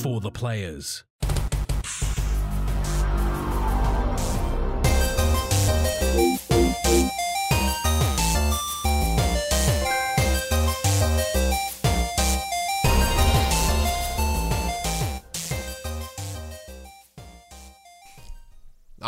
For the players.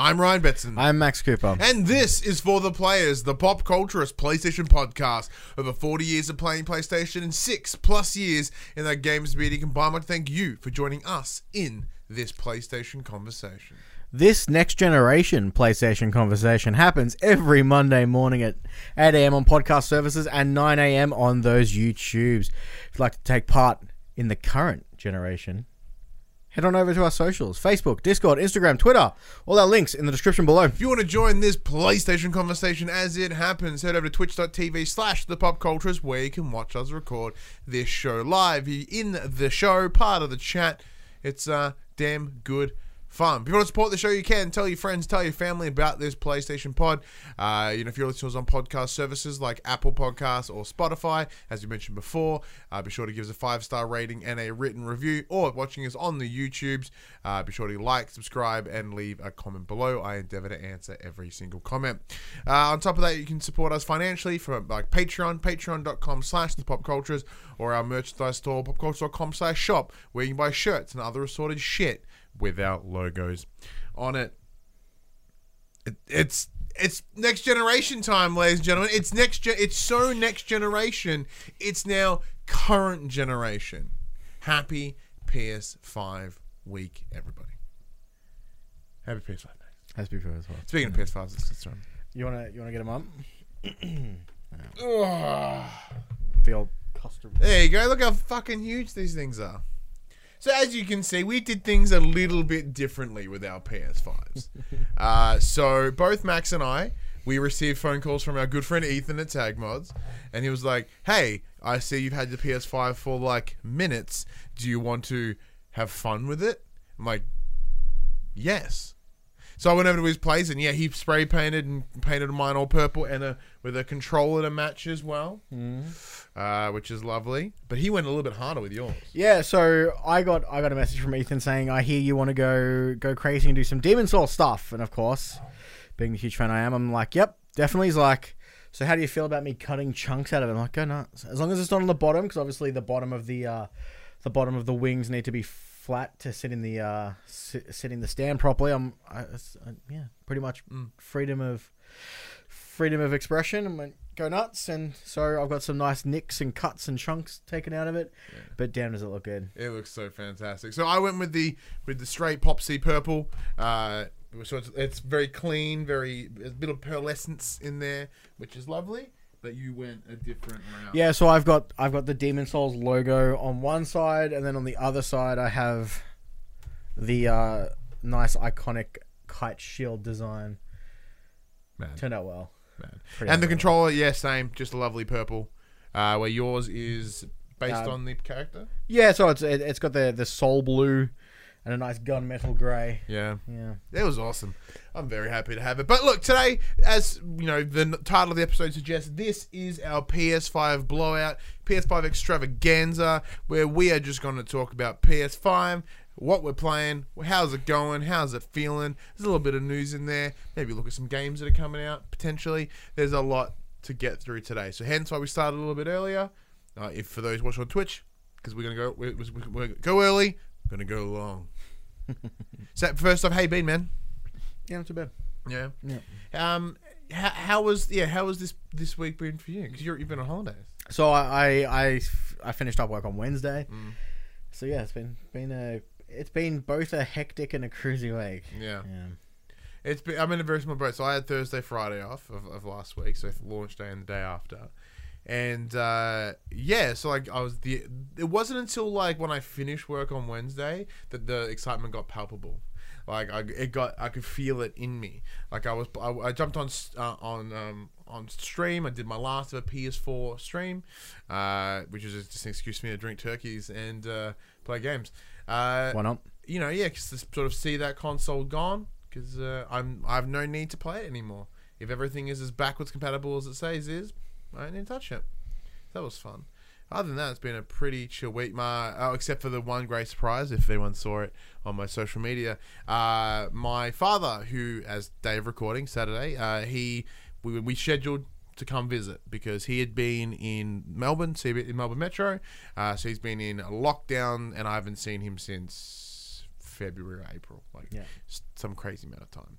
I'm Ryan Betson. I'm Max Cooper. and this is For the Players, the pop culturist PlayStation podcast. Over 40 years of playing PlayStation and six plus years in that games media combined. I want to thank you for joining us in this PlayStation conversation. This next generation PlayStation conversation happens every Monday morning at 8 a.m. on podcast services and 9 a.m. on those YouTubes. If you'd like to take part in the current generation, head on over to our socials Facebook, Discord, Instagram, Twitter. All our links in the description below. If you want to join this PlayStation conversation as it happens, head over to twitch.tv slash the pop where you can watch us record this show live. You're in the show, part of the chat. It's uh, damn good fun. If you want to support the show, you can. Tell your friends, tell your family about this PlayStation pod. Uh, you know, if you're listening to us on podcast services like Apple Podcasts or Spotify, as you mentioned before, uh, be sure to give us a five star rating and a written review. Or watching us on the YouTubes, uh, be sure to like, subscribe, and leave a comment below. I endeavor to answer every single comment. Uh, on top of that, you can support us financially from like Patreon, patreon.com slash the pop cultures, or our merchandise store, popculture.com slash shop, where you can buy shirts and other assorted shit without logos on it. it it's it's next generation time, ladies and gentlemen. It's next gen. It's so next generation. It's now current generation. Happy PS5 week, everybody. Happy PS5 day. Has to be fair as well. Speaking of PS5s, let's get started. You wanna you wanna get them up? The old custom. There you go. Look how fucking huge these things are. So as you can see, we did things a little bit differently with our PS5s. uh, so both Max and I, we received phone calls from our good friend Ethan at Tag Mods, and he was like, "Hey, I see you've had the PS5 for like minutes. Do you want to have fun with it?" I'm like, "Yes." So I went over to his place, and yeah, he spray painted and painted mine all purple, and a with a controller to match as well, uh, which is lovely. But he went a little bit harder with yours. Yeah, so I got I got a message from Ethan saying, "I hear you want to go go crazy and do some Demon Soul stuff." And of course, being the huge fan I am, I'm like, "Yep, definitely." He's like, "So how do you feel about me cutting chunks out of it?" I'm like, "Go nuts!" As long as it's not on the bottom, because obviously the bottom of the uh, the bottom of the wings need to be flat to sit in the uh, sit, sit in the stand properly. I'm I, uh, yeah, pretty much freedom of freedom of expression. I'm like, go nuts, and so I've got some nice nicks and cuts and chunks taken out of it. But damn, does it look good? It looks so fantastic. So I went with the with the straight popsy purple. Uh, so it's, it's very clean, very a bit of pearlescence in there, which is lovely. But you went a different route. Yeah, so I've got I've got the Demon's Souls logo on one side, and then on the other side I have the uh, nice iconic kite shield design. Man. Turned out well. Man. And the controller, yeah, same, just a lovely purple. Uh, where yours is based Uh, on the character. Yeah, so it's it, it's got the the soul blue and a nice gunmetal grey. Yeah. Yeah. It was awesome. I'm very happy to have it. But look, today, as you know, the title of the episode suggests, this is our PS5 blowout, PS5 extravaganza, where we are just going to talk about PS5, what we're playing, how's it going, how's it feeling. There's a little bit of news in there. Maybe look at some games that are coming out potentially. There's a lot to get through today. So hence why we started a little bit earlier. Uh, if for those watching on Twitch, because we're gonna go, we're, we're, we're gonna go early, gonna go long. so first off, hey, Bean man. Yeah, not too bad. Yeah. Yeah. Um. How, how was yeah? How was this this week been for you? Because you've been on holidays. So I, I I I finished up work on Wednesday. Mm. So yeah, it's been been a it's been both a hectic and a cruisy week. Yeah. Yeah. It's been. I'm in a very small boat. So I had Thursday, Friday off of, of last week. So launch day and the day after. And uh, yeah, so like I was the. It wasn't until like when I finished work on Wednesday that the excitement got palpable. Like I, it got, I could feel it in me. Like I was, I, I jumped on uh, on um, on stream. I did my last of a PS4 stream, uh, which is just an excuse for me to drink turkeys and uh, play games. Uh, Why not? you know, yeah, because to sort of see that console gone, because uh, I'm I have no need to play it anymore. If everything is as backwards compatible as it says is, I don't need to touch it. That was fun. Other than that, it's been a pretty chill week. My oh, except for the one great surprise, if anyone saw it on my social media, uh, my father, who as day of recording Saturday, uh, he we we scheduled to come visit because he had been in Melbourne, CB in Melbourne Metro, uh, so he's been in a lockdown, and I haven't seen him since February, April, like Yeah. some crazy amount of time.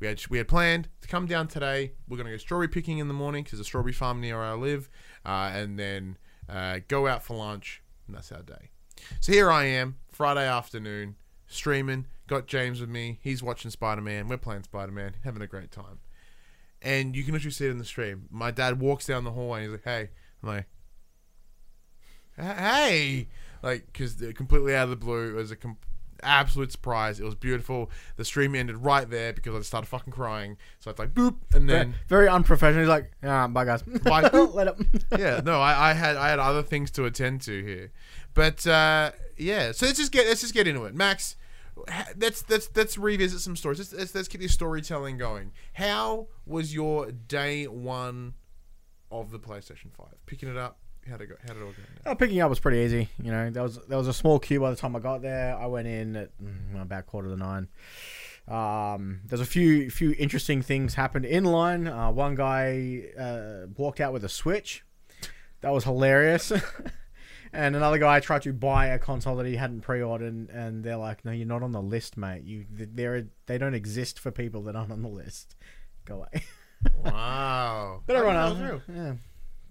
We had we had planned to come down today. We're gonna go strawberry picking in the morning because there's a strawberry farm near where I live, uh, and then uh, go out for lunch. And that's our day. So here I am, Friday afternoon, streaming. Got James with me. He's watching Spider Man. We're playing Spider Man, having a great time. And you can literally see it in the stream. My dad walks down the hallway and he's like, "Hey," I'm like, "Hey," like because completely out of the blue. It was a absolute surprise. It was beautiful. The stream ended right there because I just started fucking crying. So it's like boop, and then very unprofessional. He's like, ah, bye guys. Bye. Let him. yeah, no, I, I had I had other things to attend to here, but uh, yeah. So let's just get let's just get into it, Max. Let's let's let's revisit some stories. Let's let's, let's get your storytelling going. How was your day one of the PlayStation Five? Picking it up. How did it go? How did it all go? Uh, picking up was pretty easy. You know, there was there was a small queue by the time I got there. I went in at mm, about quarter to nine. Um, there's a few few interesting things happened in line. Uh, one guy uh, walked out with a Switch. That was hilarious. and another guy tried to buy a console that he hadn't pre-ordered, and, and they're like, "No, you're not on the list, mate. You they're they don't exist for people that aren't on the list. Go away." Wow. But everyone else, that was real. yeah.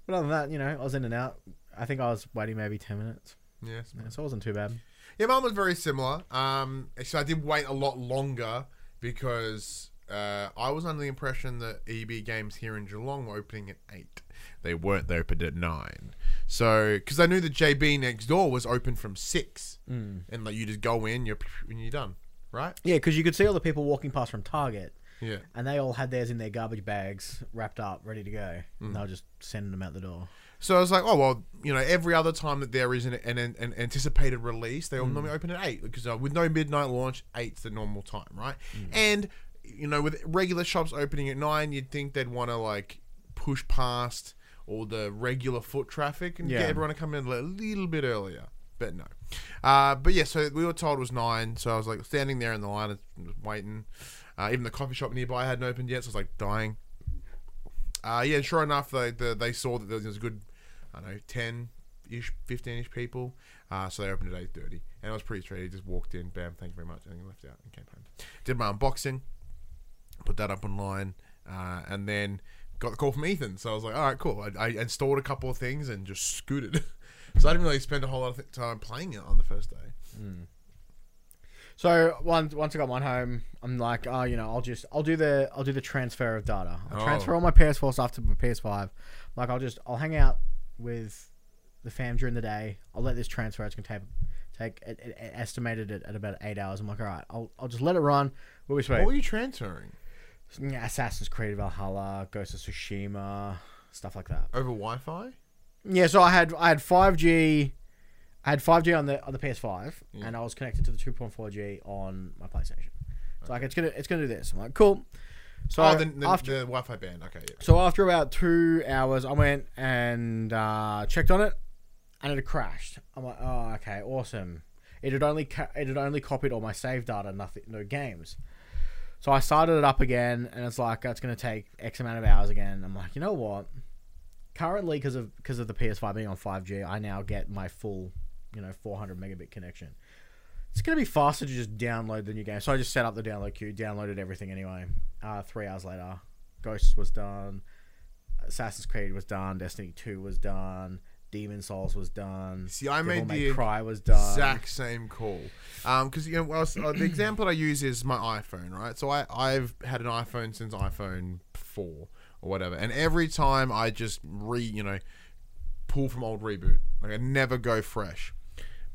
But other than that, you know, I was in and out. I think I was waiting maybe ten minutes, Yes. yeah, so it wasn't too bad. Yeah, mine was very similar. Um, actually, I did wait a lot longer because uh, I was under the impression that EB Games here in Geelong were opening at eight. They weren't. They opened at nine. So, because I knew that JB next door was open from six, Mm. and like you just go in, you're and you're done, right? Yeah, because you could see all the people walking past from Target, Yeah. and they all had theirs in their garbage bags, wrapped up, ready to go. And they were just sending them out the door. So I was like, oh well, you know, every other time that there is an, an, an anticipated release, they all Hmm. normally open at eight because uh, with no midnight launch, eight's the normal time, right? Hmm. And you know, with regular shops opening at nine, you'd think they'd want to like push past all the regular foot traffic and Yeah. get everyone to come in a little bit earlier. But no, uh, but yeah. So we were told it was nine. So I was like standing there in the line, waiting. Uh, even the coffee shop nearby hadn't opened yet, so I was like dying. Uh, yeah, sure enough, they the, they saw that there was a good, I don't know, ten ish, fifteen ish people. Uh, so they opened at eight thirty, and I was pretty straight. Just walked in, bam, thank you very much, and he left out and came home. Did my unboxing, put that up online, uh, and then got the call from Ethan. So I was like, all right, cool. I, I installed a couple of things and just scooted. so I didn't really spend a whole lot of time playing it on the first day. So once once I got mine home, I'm like, oh, you know, I'll just I'll do the I'll do the transfer of data. I'll Oh. transfer all my PS4 stuff to my PS5. Like I'll just I'll hang out with the fam during the day. I'll let this transfer. It's gonna take take it, it, it estimated it at about eight hours. I'm like, all right, I'll I'll just let it run. We'll be sweet. What were you transferring Yeah, Assassin's Creed Valhalla, Ghost of Tsushima, stuff like that. over Wi-Fi? Yeah, so I had I had 5G, I had 5G on the on the PS5, Yeah. and I was connected to the 2.4G on my PlayStation. So like it's gonna it's gonna do this. I'm like cool. So oh, the, the, after the Wi-Fi band. Okay, yeah. so after about two hours, I went and uh, checked on it, and it had crashed. I'm like, oh okay, awesome. It had only ca- it had only copied all my save data, nothing, no games. So I started it up again, and it's like it's gonna take X amount of hours again. I'm like, you know what? Currently, because of because of the PS5 being on 5G, I now get my full, you know, 400 megabit connection. It's gonna be faster to just download the new game. So I just set up the download queue, downloaded everything anyway. Uh, three hours later, Ghosts was done, Assassin's Creed was done, Destiny 2 was done, Demon's Souls was done. See, I Devil made May the Cry was done. exact same call. Um, because you know, well, uh, the example I use is my iPhone, right? So I I've had an iPhone since iPhone four or whatever, and every time I just re you know pull from old reboot, like I never go fresh.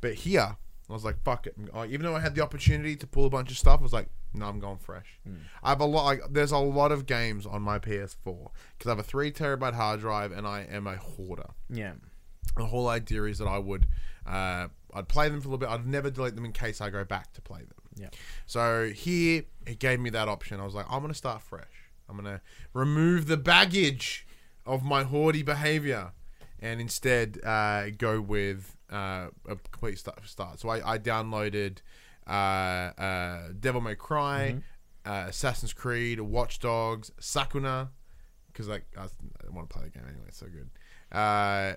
But here, I was like, fuck it. Even though I had the opportunity to pull a bunch of stuff, I was like, no, I'm going fresh. I have a lot. Like, there's a lot of games on my PS4 because I have a three terabyte hard drive, and I am a hoarder Yeah. the whole idea is that I would uh, I'd play them for a little bit. I'd never delete them in case I go back to play them. Yeah. So here it gave me that option. I was like, I'm gonna start fresh. I'm gonna remove the baggage of my hoardy behavior, and instead uh, go with uh, a complete start. start. So I, I downloaded uh, uh, Devil May Cry, uh, Assassin's Creed, Watch Dogs, Sakuna, because like I, I want to play the game anyway. It's so good. Uh,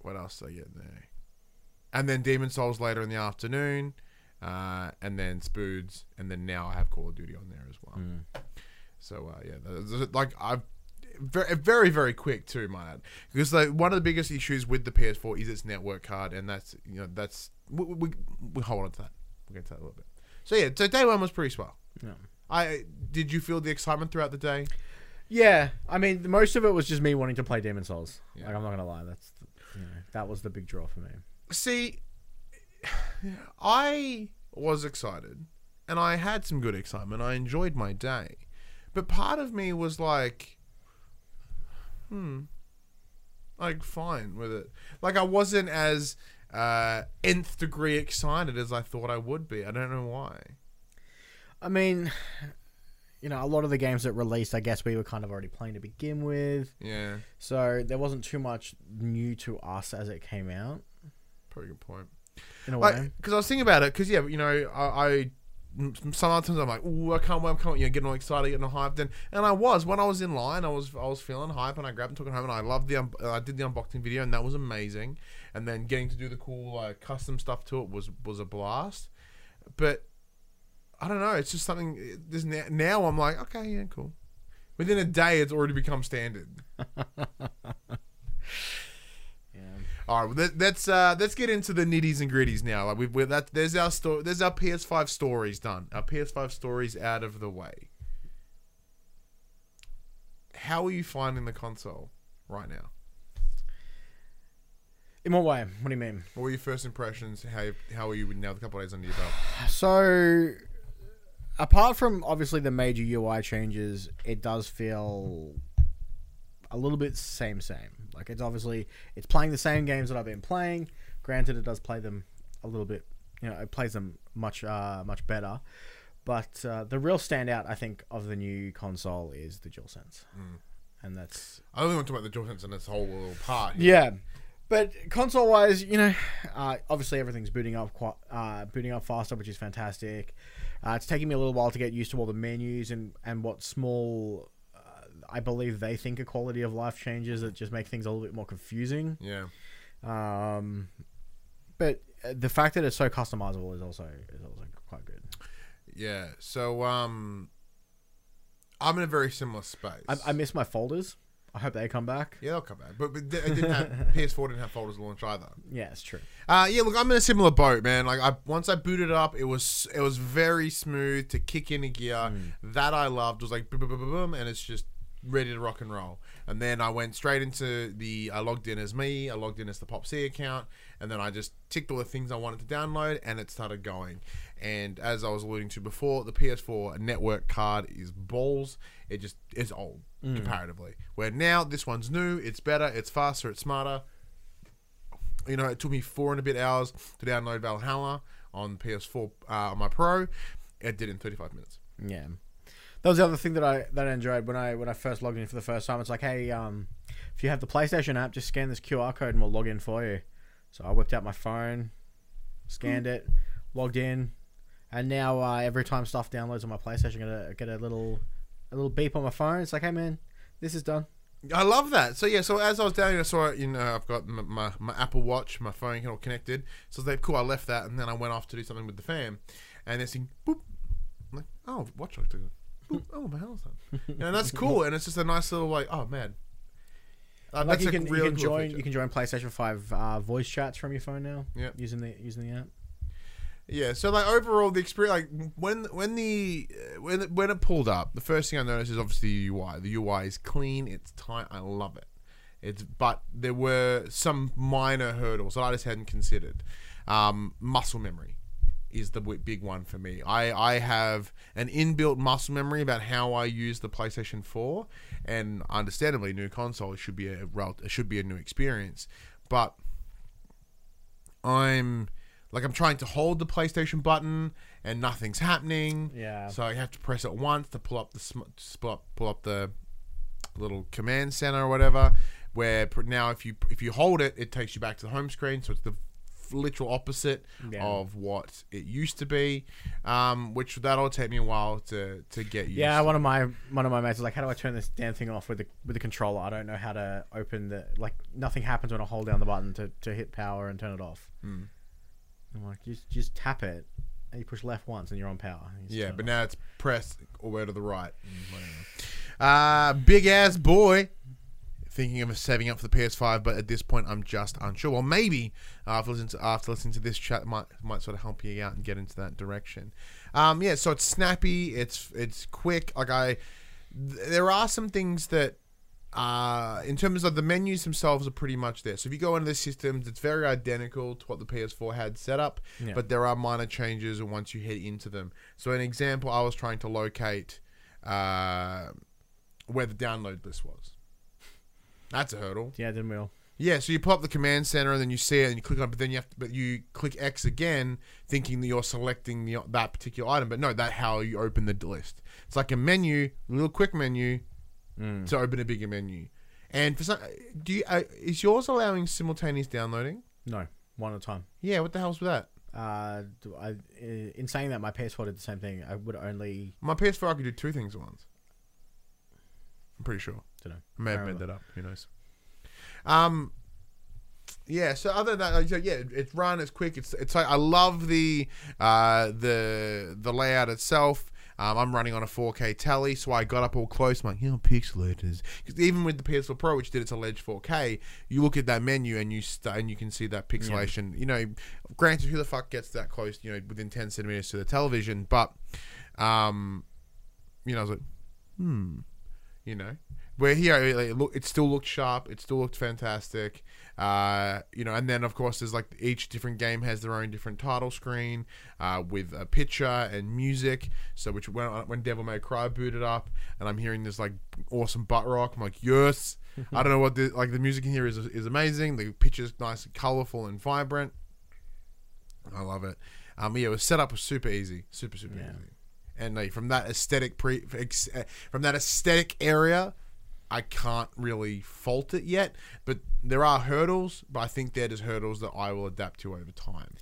what else did I get in there? And then Demon's Souls later in the afternoon, uh, and then Spoods, and then now I have Call of Duty on there as well. So uh, yeah, like I've very very very quick too, my ad. Because like one of the biggest issues with the PS4 is its network card, and that's you know that's we we, we hold on to that. We'll get to that a little bit. So yeah, so day one was pretty swell. Yeah. I did you feel the excitement throughout the day? Yeah, I mean, most of it was just me wanting to play Demon's Souls. Yeah. Like, I'm not gonna lie, that's you know, that was the big draw for me. See, I was excited, and I had some good excitement. I enjoyed my day, but part of me was like, hmm, like fine with it. Like I wasn't as uh, nth degree excited as I thought I would be. I don't know why. I mean, you know, a lot of the games that released, I guess we were kind of already playing to begin with, Yeah, so there wasn't too much new to us as it came out. pretty good point. In a way, because I was thinking about it, because yeah, you know, I, I sometimes I'm like, oh, I can't wait, I can't, you know, getting all excited, getting all hyped, and and I was when I was in line, I was I was feeling hype, and I grabbed and took it home, and I loved the, I did the unboxing video, and that was amazing, and then getting to do the cool like custom stuff to it was was a blast, but I don't know, it's just something. This now, now I'm like, okay, yeah, cool. Within a day, it's already become standard. All right, let, let's uh, let's get into the nitties and gritties now. Like we've, we're, that there's our story. There's our PS5 stories done. Our PS5 stories out of the way. How are you finding the console right now? In what way? What do you mean? What were your first impressions? How how are you now? The couple of days under your belt. So, apart from obviously the major UI changes, it does feel a little bit same same. Like it's obviously it's playing the same games that I've been playing. Granted, it does play them a little bit. You know, it plays them much uh, much better. But uh, the real standout, I think, of the new console is the DualSense, and that's I only want to talk about the DualSense and this whole little part. Here. yeah. But console wise, you know, uh, obviously everything's booting up quite, uh, booting up faster, which is fantastic. Uh, it's taking me a little while to get used to all the menus and and what small, I believe they think a quality of life changes that just make things a little bit more confusing. Yeah. Um, but uh, the fact that it's so customizable is also is also quite good. Yeah. So um, I'm in a very similar space. I, I miss my folders. I hope they come back. yeah, they'll come back, but, but didn't have PS4 didn't have folders launch either. Yeah, it's true. Uh, yeah, look, I'm in a similar boat, man. Like, I once I booted up, it was it was very smooth to kick into gear. That I loved It was like boom, boom, boom, boom, boom, and it's just ready to rock and roll. And then I went straight into the. I logged in as me. I logged in as the Pop C account, and then I just ticked all the things I wanted to download, and it started going. And as I was alluding to before, the PS4 network card is balls. It just is old comparatively. Where now this one's new. It's better. It's faster. It's smarter you know, it took me four and a bit hours to download Valhalla on PS4 uh, on my Pro. It did in 35 minutes. Yeah. That was the other thing that I that I enjoyed when I when I first logged in for the first time. It's like, hey, um, if you have the PlayStation app, just scan this QR code and we'll log in for you. So I whipped out my phone, scanned it, logged in, and now uh, every time stuff downloads on my PlayStation, I get a, get a little a little beep on my phone. It's like, hey man, this is done. I love that. So yeah, so as I was down here, I saw it. You know, I've got my, my, my Apple Watch, my phone all connected. So was like, cool. I left that, and then I went off to do something with the fam, and this thing, boop. I'm like, oh, watch like boop. Oh, my hell's that? You know, and that's cool, and it's just a nice little like, oh man. Uh, Like that's you a can, you can cool join feature. you can join PlayStation Five uh, voice chats from your phone now. Yeah. using the using the app. Yeah, so like overall, the experience, like when when the uh, when it, when it pulled up, the first thing I noticed is obviously the UI. The UI is clean, it's tight. I love it. It's but there were some minor hurdles that I just hadn't considered. Um, muscle memory is the big one for me. I I have an inbuilt muscle memory about how I use the PlayStation 4, and understandably, new console should be a rel- should be a new experience, but I'm like I'm trying to hold the PlayStation button and nothing's happening. Yeah. So I have to press it once to pull up the sm- pull up pull up the little command center or whatever. Where now if you if you hold it, it takes you back to the home screen. So it's the literal opposite Yeah. of what it used to be. Um, which that'll take me a while to to get used. Yeah, to. one of my one of my mates was like, "How do I turn this damn thing off with the with the controller? I don't know how to open the like. Nothing happens when I hold down the button to, to hit power and turn it off." Hmm. I'm like, "Just just tap it, and you push left once, and you're on power." You Yeah, it but now it's press all the way to the right. Uh, big ass boy. Thinking of saving up for the PS5, but at this point I'm just unsure. Well, maybe after listening to, after listening to this chat might might sort of help you out and get into that direction. Um, yeah, so it's snappy, it's it's quick. Like I, th- there are some things that uh, in terms of the menus themselves are pretty much there. So if you go into the systems, it's very identical to what the PS4 had set up, Yeah. but there are minor changes once you head into them. So an example, I was trying to locate uh, where the download list was. That's a hurdle. yeah, didn't we all? Yeah, so you pull up the command center and then you see it and you click on it, but then you have to, but you click X again, thinking that you're selecting the, that particular item. But no, that how you open the list. It's like a menu, a little quick menu Mm. to open a bigger menu. And for some, do you uh, is yours allowing simultaneous downloading? No, one at a time. Yeah, what the hell's with that? Uh, do I, in saying that, my PS4 did the same thing. I would only My PS4 I could do two things at once. I'm pretty sure. don't know. I may have made that up. Who knows? Um, yeah. So other than that, so yeah, it's run. It's quick. It's it's I love the uh the the layout itself. Um, I'm running on a 4K tally, so I got up all close. I'm like, you know, pixelators. Because even with the PS4 Pro, which did its alleged 4K, you look at that menu and you st- and you can see that pixelation. You know, granted, who the fuck gets that close? You know, within 10 centimeters to the television, but um, you know, I was like, hmm, you know, where here it, it look, it still looked sharp, it still looked fantastic, uh, you know, and then of course there's like each different game has their own different title screen uh, with a picture and music. So which when when Devil May Cry booted up, and I'm hearing this like awesome butt rock, I'm like, yes, I don't know what the like the music in here is is amazing. The picture's nice and colorful and vibrant. I love it. Um, yeah, it was set up was super easy, super super Yeah. easy. And like, from that aesthetic pre uh, from that aesthetic area, I can't really fault it yet. But there are hurdles, but I think they're just hurdles that I will adapt to over time.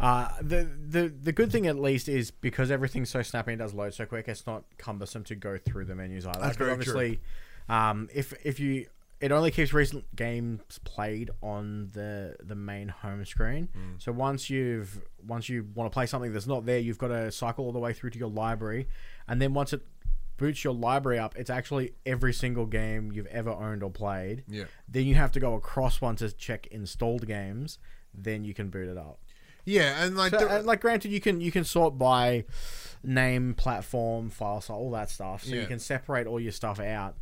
Uh, the the the good thing at least is because everything's so snappy and does load so quick, it's not cumbersome to go through the menus either. That's very true. obviously, um, if if you it only keeps recent games played on the the main home screen. Mm. So once you've once you want to play something that's not there, you've got to cycle all the way through to your library, and then once it boots your library up, it's actually every single game you've ever owned or played. Yeah. Then you have to go across one to check installed games. Then you can boot it up. Yeah, and like, So, there- uh, like, granted, you can you can sort by name, platform, file size, all that stuff. So Yeah. you can separate all your stuff out.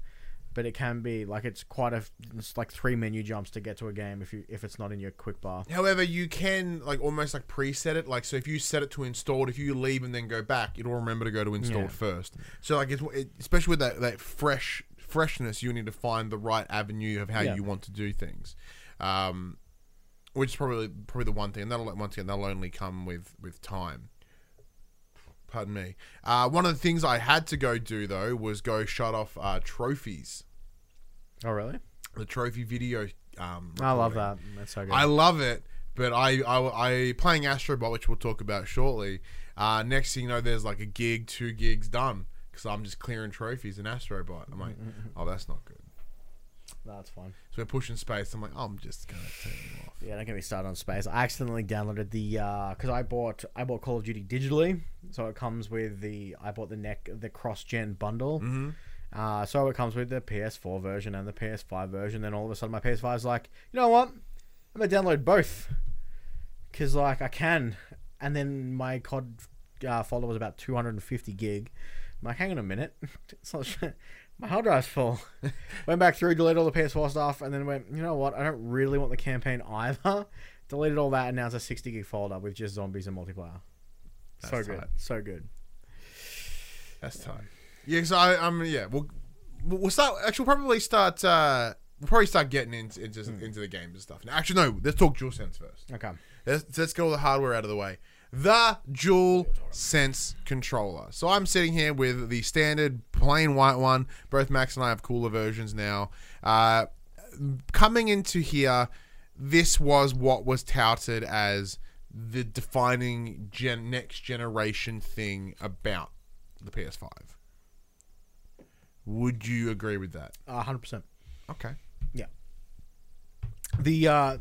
But it can be like it's quite a it's like three menu jumps to get to a game if you if it's not in your quick bar. However, you can like almost like preset it. Like so, if you set it to installed, if you leave and then go back, it'll remember to go to installed Yeah. first. So like, it's, it, especially with that that fresh freshness, you need to find the right avenue of how Yeah. you want to do things. Um, which is probably probably the one thing. And that'll once again that'll only come with with time. Pardon me. Uh, one of the things I had to go do though was go shut off uh, trophies. Oh really? The trophy video. Um, I love that. That's so good. I love it, but I, I, I playing Astrobot, which we'll talk about shortly. Uh, next thing you know, there's like a gig, two gigs done because I'm just clearing trophies in Astrobot. I'm like, oh, that's not good. That's fine. So we're pushing space. I'm like, I'm just gonna turn them off. Yeah, don't get me started on space. I accidentally downloaded the because I bought I bought Call of Duty digitally, so it comes with the I bought the neck the cross gen bundle. Mm-hmm. Uh, so it comes with the PS4 version and the PS5 version. Then all of a sudden, my PS5 is like, you know what? I'm gonna download both because like I can. And then my COD uh, folder was about 250 gig. I'm like, hang on a minute, it's not. My hard drive's full. went back through, deleted all the PS4 stuff, and then went, you know what? I don't really want the campaign either. deleted all that, and now it's a 60 gig folder with just zombies and multiplayer. So That's good, so good. That's time. Yeah, so I, I'm yeah. We'll we'll start. Actually, we'll probably start. Uh, we'll probably start getting into into, into the games and stuff. Now, actually, no. Let's talk DualSense first. Okay. Let's, let's get all the hardware out of the way. the Dual Sense controller. So I'm sitting here with the standard plain white one. Both Max and I have cooler versions now. Uh, coming into here, this was what was touted as the defining gen- next generation thing about the PS5. Would you agree with that? A hundred percent. Okay. Yeah. The uh,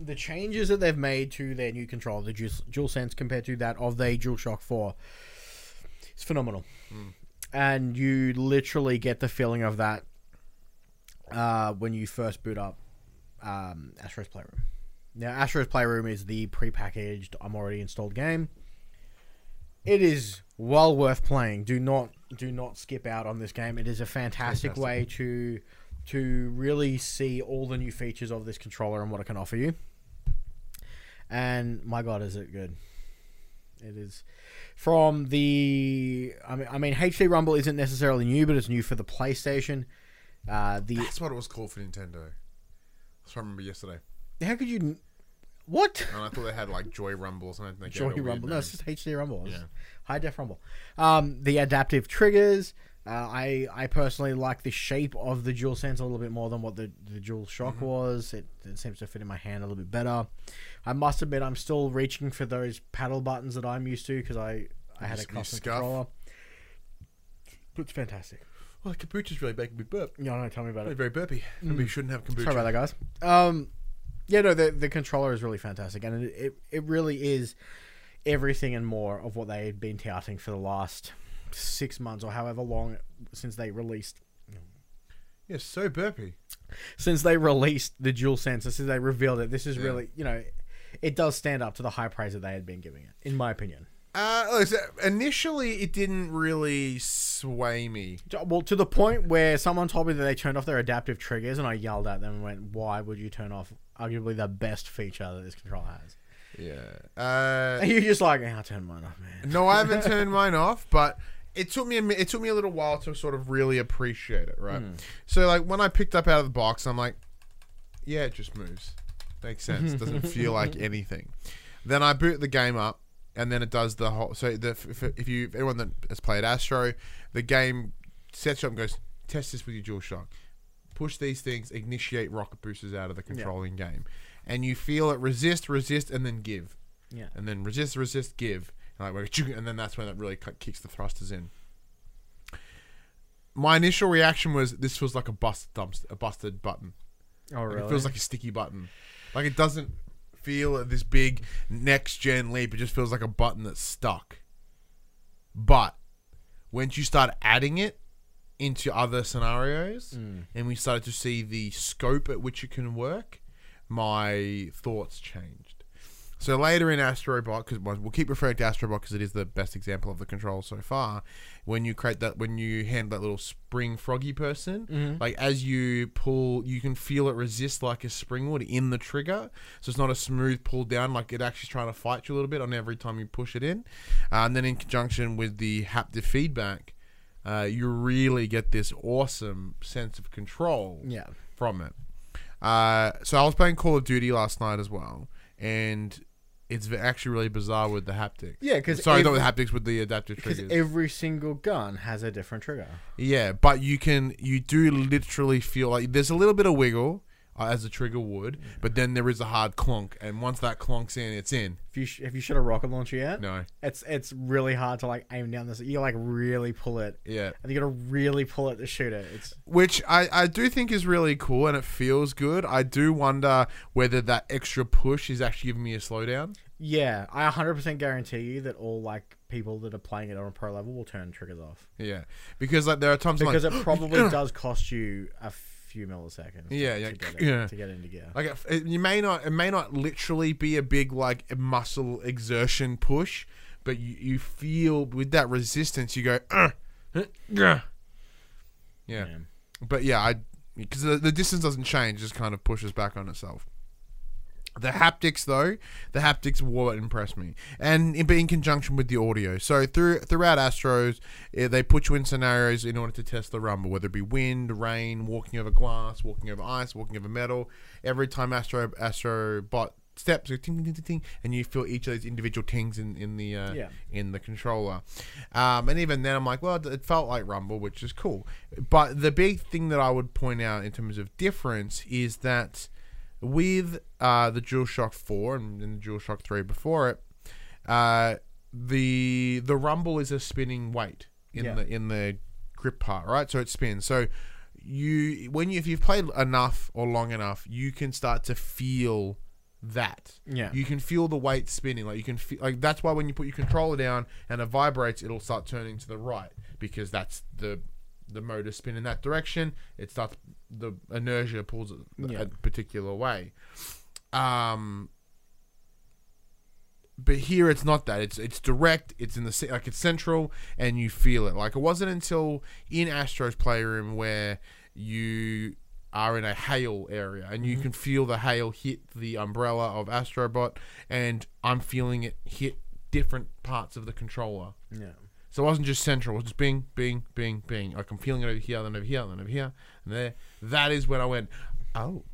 the changes that they've made to their new controller, the Dual, Sense, compared to that of the DualShock Four, it's phenomenal. And you literally get the feeling of that uh, when you first boot up um, Astro's Playroom. Now, Astro's Playroom is the prepackaged, I'm already installed game. It is well worth playing. Do not do not skip out on this game. It is a fantastic, Fantastic. way to to really see all the new features of this controller and what it can offer you. And my god, is it good! It is from the. I mean, I mean, HD Rumble isn't necessarily new, but it's new for the PlayStation. Uh, the That's what it was called for Nintendo. That's what I remember yesterday. how could you? What? And I thought they had like Joy Rumble or something. They gave Joy Rumble. No, it's just HD Rumble. It's Yeah. High def Rumble. Um, the adaptive triggers. Uh, I I personally like the shape of the Dual Sense a little bit more than what the the Dual Shock Mm-hmm. was. It, it seems to fit in my hand a little bit better. I must admit, I'm still reaching for those paddle buttons that I'm used to because I I had a custom controller. But it's fantastic. Well, the kombucha's really making me burp. Yeah, no, tell me about it. very burpy. Maybe you shouldn't have kombucha. Sorry about that, guys. Um, yeah, no, the the controller is really fantastic, and it it, it really is everything and more of what they had been touting for the last six months or however long since they released Yeah, so burpy. since they released the dual sensor since they revealed it. This is Yeah. really you know it does stand up to the high praise that they had been giving it, in my opinion. Uh, initially, it didn't really sway me. Well, to the point where someone told me that they turned off their adaptive triggers, and I yelled at them and went, "Why would you turn off arguably the best feature that this controller has?" Yeah. Uh, And you're just like, "I'll turn mine off, man." no, I haven't turned mine off, but it took me a it took me a little while to sort of really appreciate it, right? So like when I picked up out of the box, I'm like, yeah, it just moves. Makes sense. Doesn't feel like anything. Then I boot the game up, and then it does the whole. So the if, if you if anyone that has played Astro, the game sets you up and goes test this with your DualShock. Push these things, initiate rocket boosters out of the controlling game, and you feel it resist, resist, and then give Yeah. and then resist, resist, give, and, like, we're and then that's when it really kicks the thrusters in. My initial reaction was this feels like a busted dumpster, a busted button. Oh, Like, really? It feels like a sticky button. Like it doesn't feel this big next gen leap. It just feels like a button that's stuck. But once you start adding it into other scenarios, Mm. and we started to see the scope at which it can work, my thoughts changed. So later in Astrobot, because we'll keep referring to Astrobot because it is the best example of the control so far. When you create that, when you handle that little spring froggy person, Mm-hmm. like as you pull, you can feel it resist like a spring would in the trigger. So it's not a smooth pull down, like it actually trying to fight you a little bit on every time you push it in. Uh, and then in conjunction with the haptic feedback, uh, you really get this awesome sense of control yeah. from it. Uh, so I was playing Call of Duty last night as well, and it's actually really bizarre with the haptics. Yeah, 'cause sorry, not with haptics, with the adaptive Because triggers. every single gun has a different trigger. yeah, but you can, you do literally feel like there's a little bit of wiggle uh, as a trigger would, but then there is a hard clunk, and once that clunks in, it's in. If you sh- if you shot a rocket launcher yet, No, it's it's really hard to like aim down this. You like really pull it, yeah, and you gotta really pull it to shoot it. It's which I, I do think is really cool and it feels good. I do wonder whether that extra push is actually giving me a slowdown. yeah. I 100% guarantee you that all like people that are playing it on a pro level will turn triggers off Yeah, because like there are times because like, it probably does cost you a few milliseconds. to- Yeah, to yeah, get it, yeah. to get into gear. Like it, it- you may not, it may not literally be a big like muscle exertion push, but you, you feel with that resistance, you go, uh, "Ugh, huh, yeah, yeah. But yeah, I because the, the distance doesn't change, just kind of pushes back on itself. The haptics, though, the haptics were what impressed me, and in, in conjunction with the audio. So through throughout Astros, eh, they put you in scenarios in order to test the rumble, whether it be wind, rain, walking over glass, walking over ice, walking over metal. Every time Astro Astro Bot steps, go ting ting ting ting, ting, and you feel each of those individual tings in in the uh, Yeah. in the controller. Um, and even then, I'm like, well, it felt like Rumble, which is cool. But the big thing that I would point out in terms of difference is that with uh, the DualShock 4 and, and the DualShock 3 before it, uh, the the rumble is a spinning weight in Yeah. the in the grip part, right? So it spins. So you when you if you've played enough or long enough, you can start to feel that. Yeah. You can feel the weight spinning. Like you can feel like that's why when you put your controller down and it vibrates, it'll start turning to the right because that's the the motor spin in that direction. It starts the inertia pulls it Yeah. a particular way. Um but here it's not that. It's it's direct. It's in the like it's central, and you feel it. Like it wasn't until in Astro's playroom where you are in a hail area and you can feel the hail hit the umbrella of Astrobot, and I'm feeling it hit different parts of the controller. Yeah. So it wasn't just central. It was just bing, bing, bing, bing. Like I'm feeling it over here, then over here, then over here, and there. That is when I went, oh.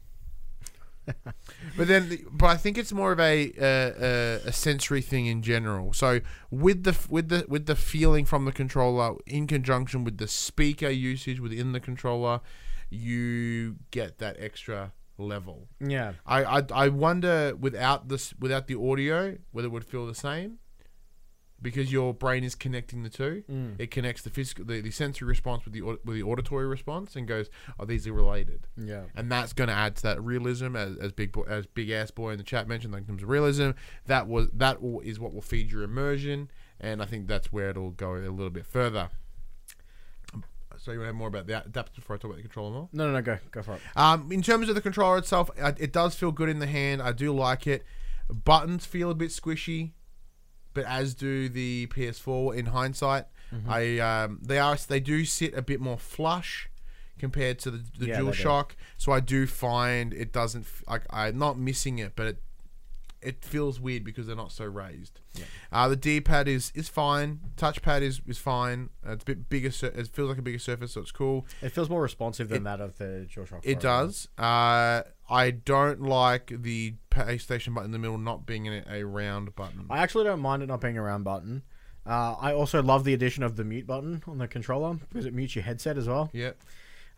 but then, but I think it's more of a, uh, a a sensory thing in general. So with the with the with the feeling from the controller in conjunction with the speaker usage within the controller, you get that extra level. Yeah. I, I I wonder without this without the audio whether it would feel the same because your brain is connecting the two. Mm. It connects the physical the, the sensory response with the with the auditory response and goes, "Oh, these are related." Yeah. And that's going to add to that realism as, as big boy, as big ass boy in the chat mentioned. Like in terms of realism, that was that will, is what will feed your immersion, and I think that's where it'll go a little bit further. So you want to have more about the adapter before I talk about the controller more? No, no, no. Go, go for it. Um, in terms of the controller itself, uh, it does feel good in the hand. I do like it. Buttons feel a bit squishy, but as do the PS4. In hindsight, Mm-hmm. I um, they are they do sit a bit more flush compared to the, the Yeah. DualShock. So I do find it doesn't like I'm not missing it, but it it feels weird because they're not so raised. Yeah. Uh, the D-pad is is fine. Touchpad is is fine. Uh, it's a bit bigger. Sur- it feels like a bigger surface, so it's cool. It feels more responsive than It- that of the DualShock. It 4. does. Uh, I don't like the PlayStation button in the middle not being a, a round button. I actually don't mind it not being a round button. Uh, I also love the addition of the mute button on the controller because it mutes your headset as well. Yep.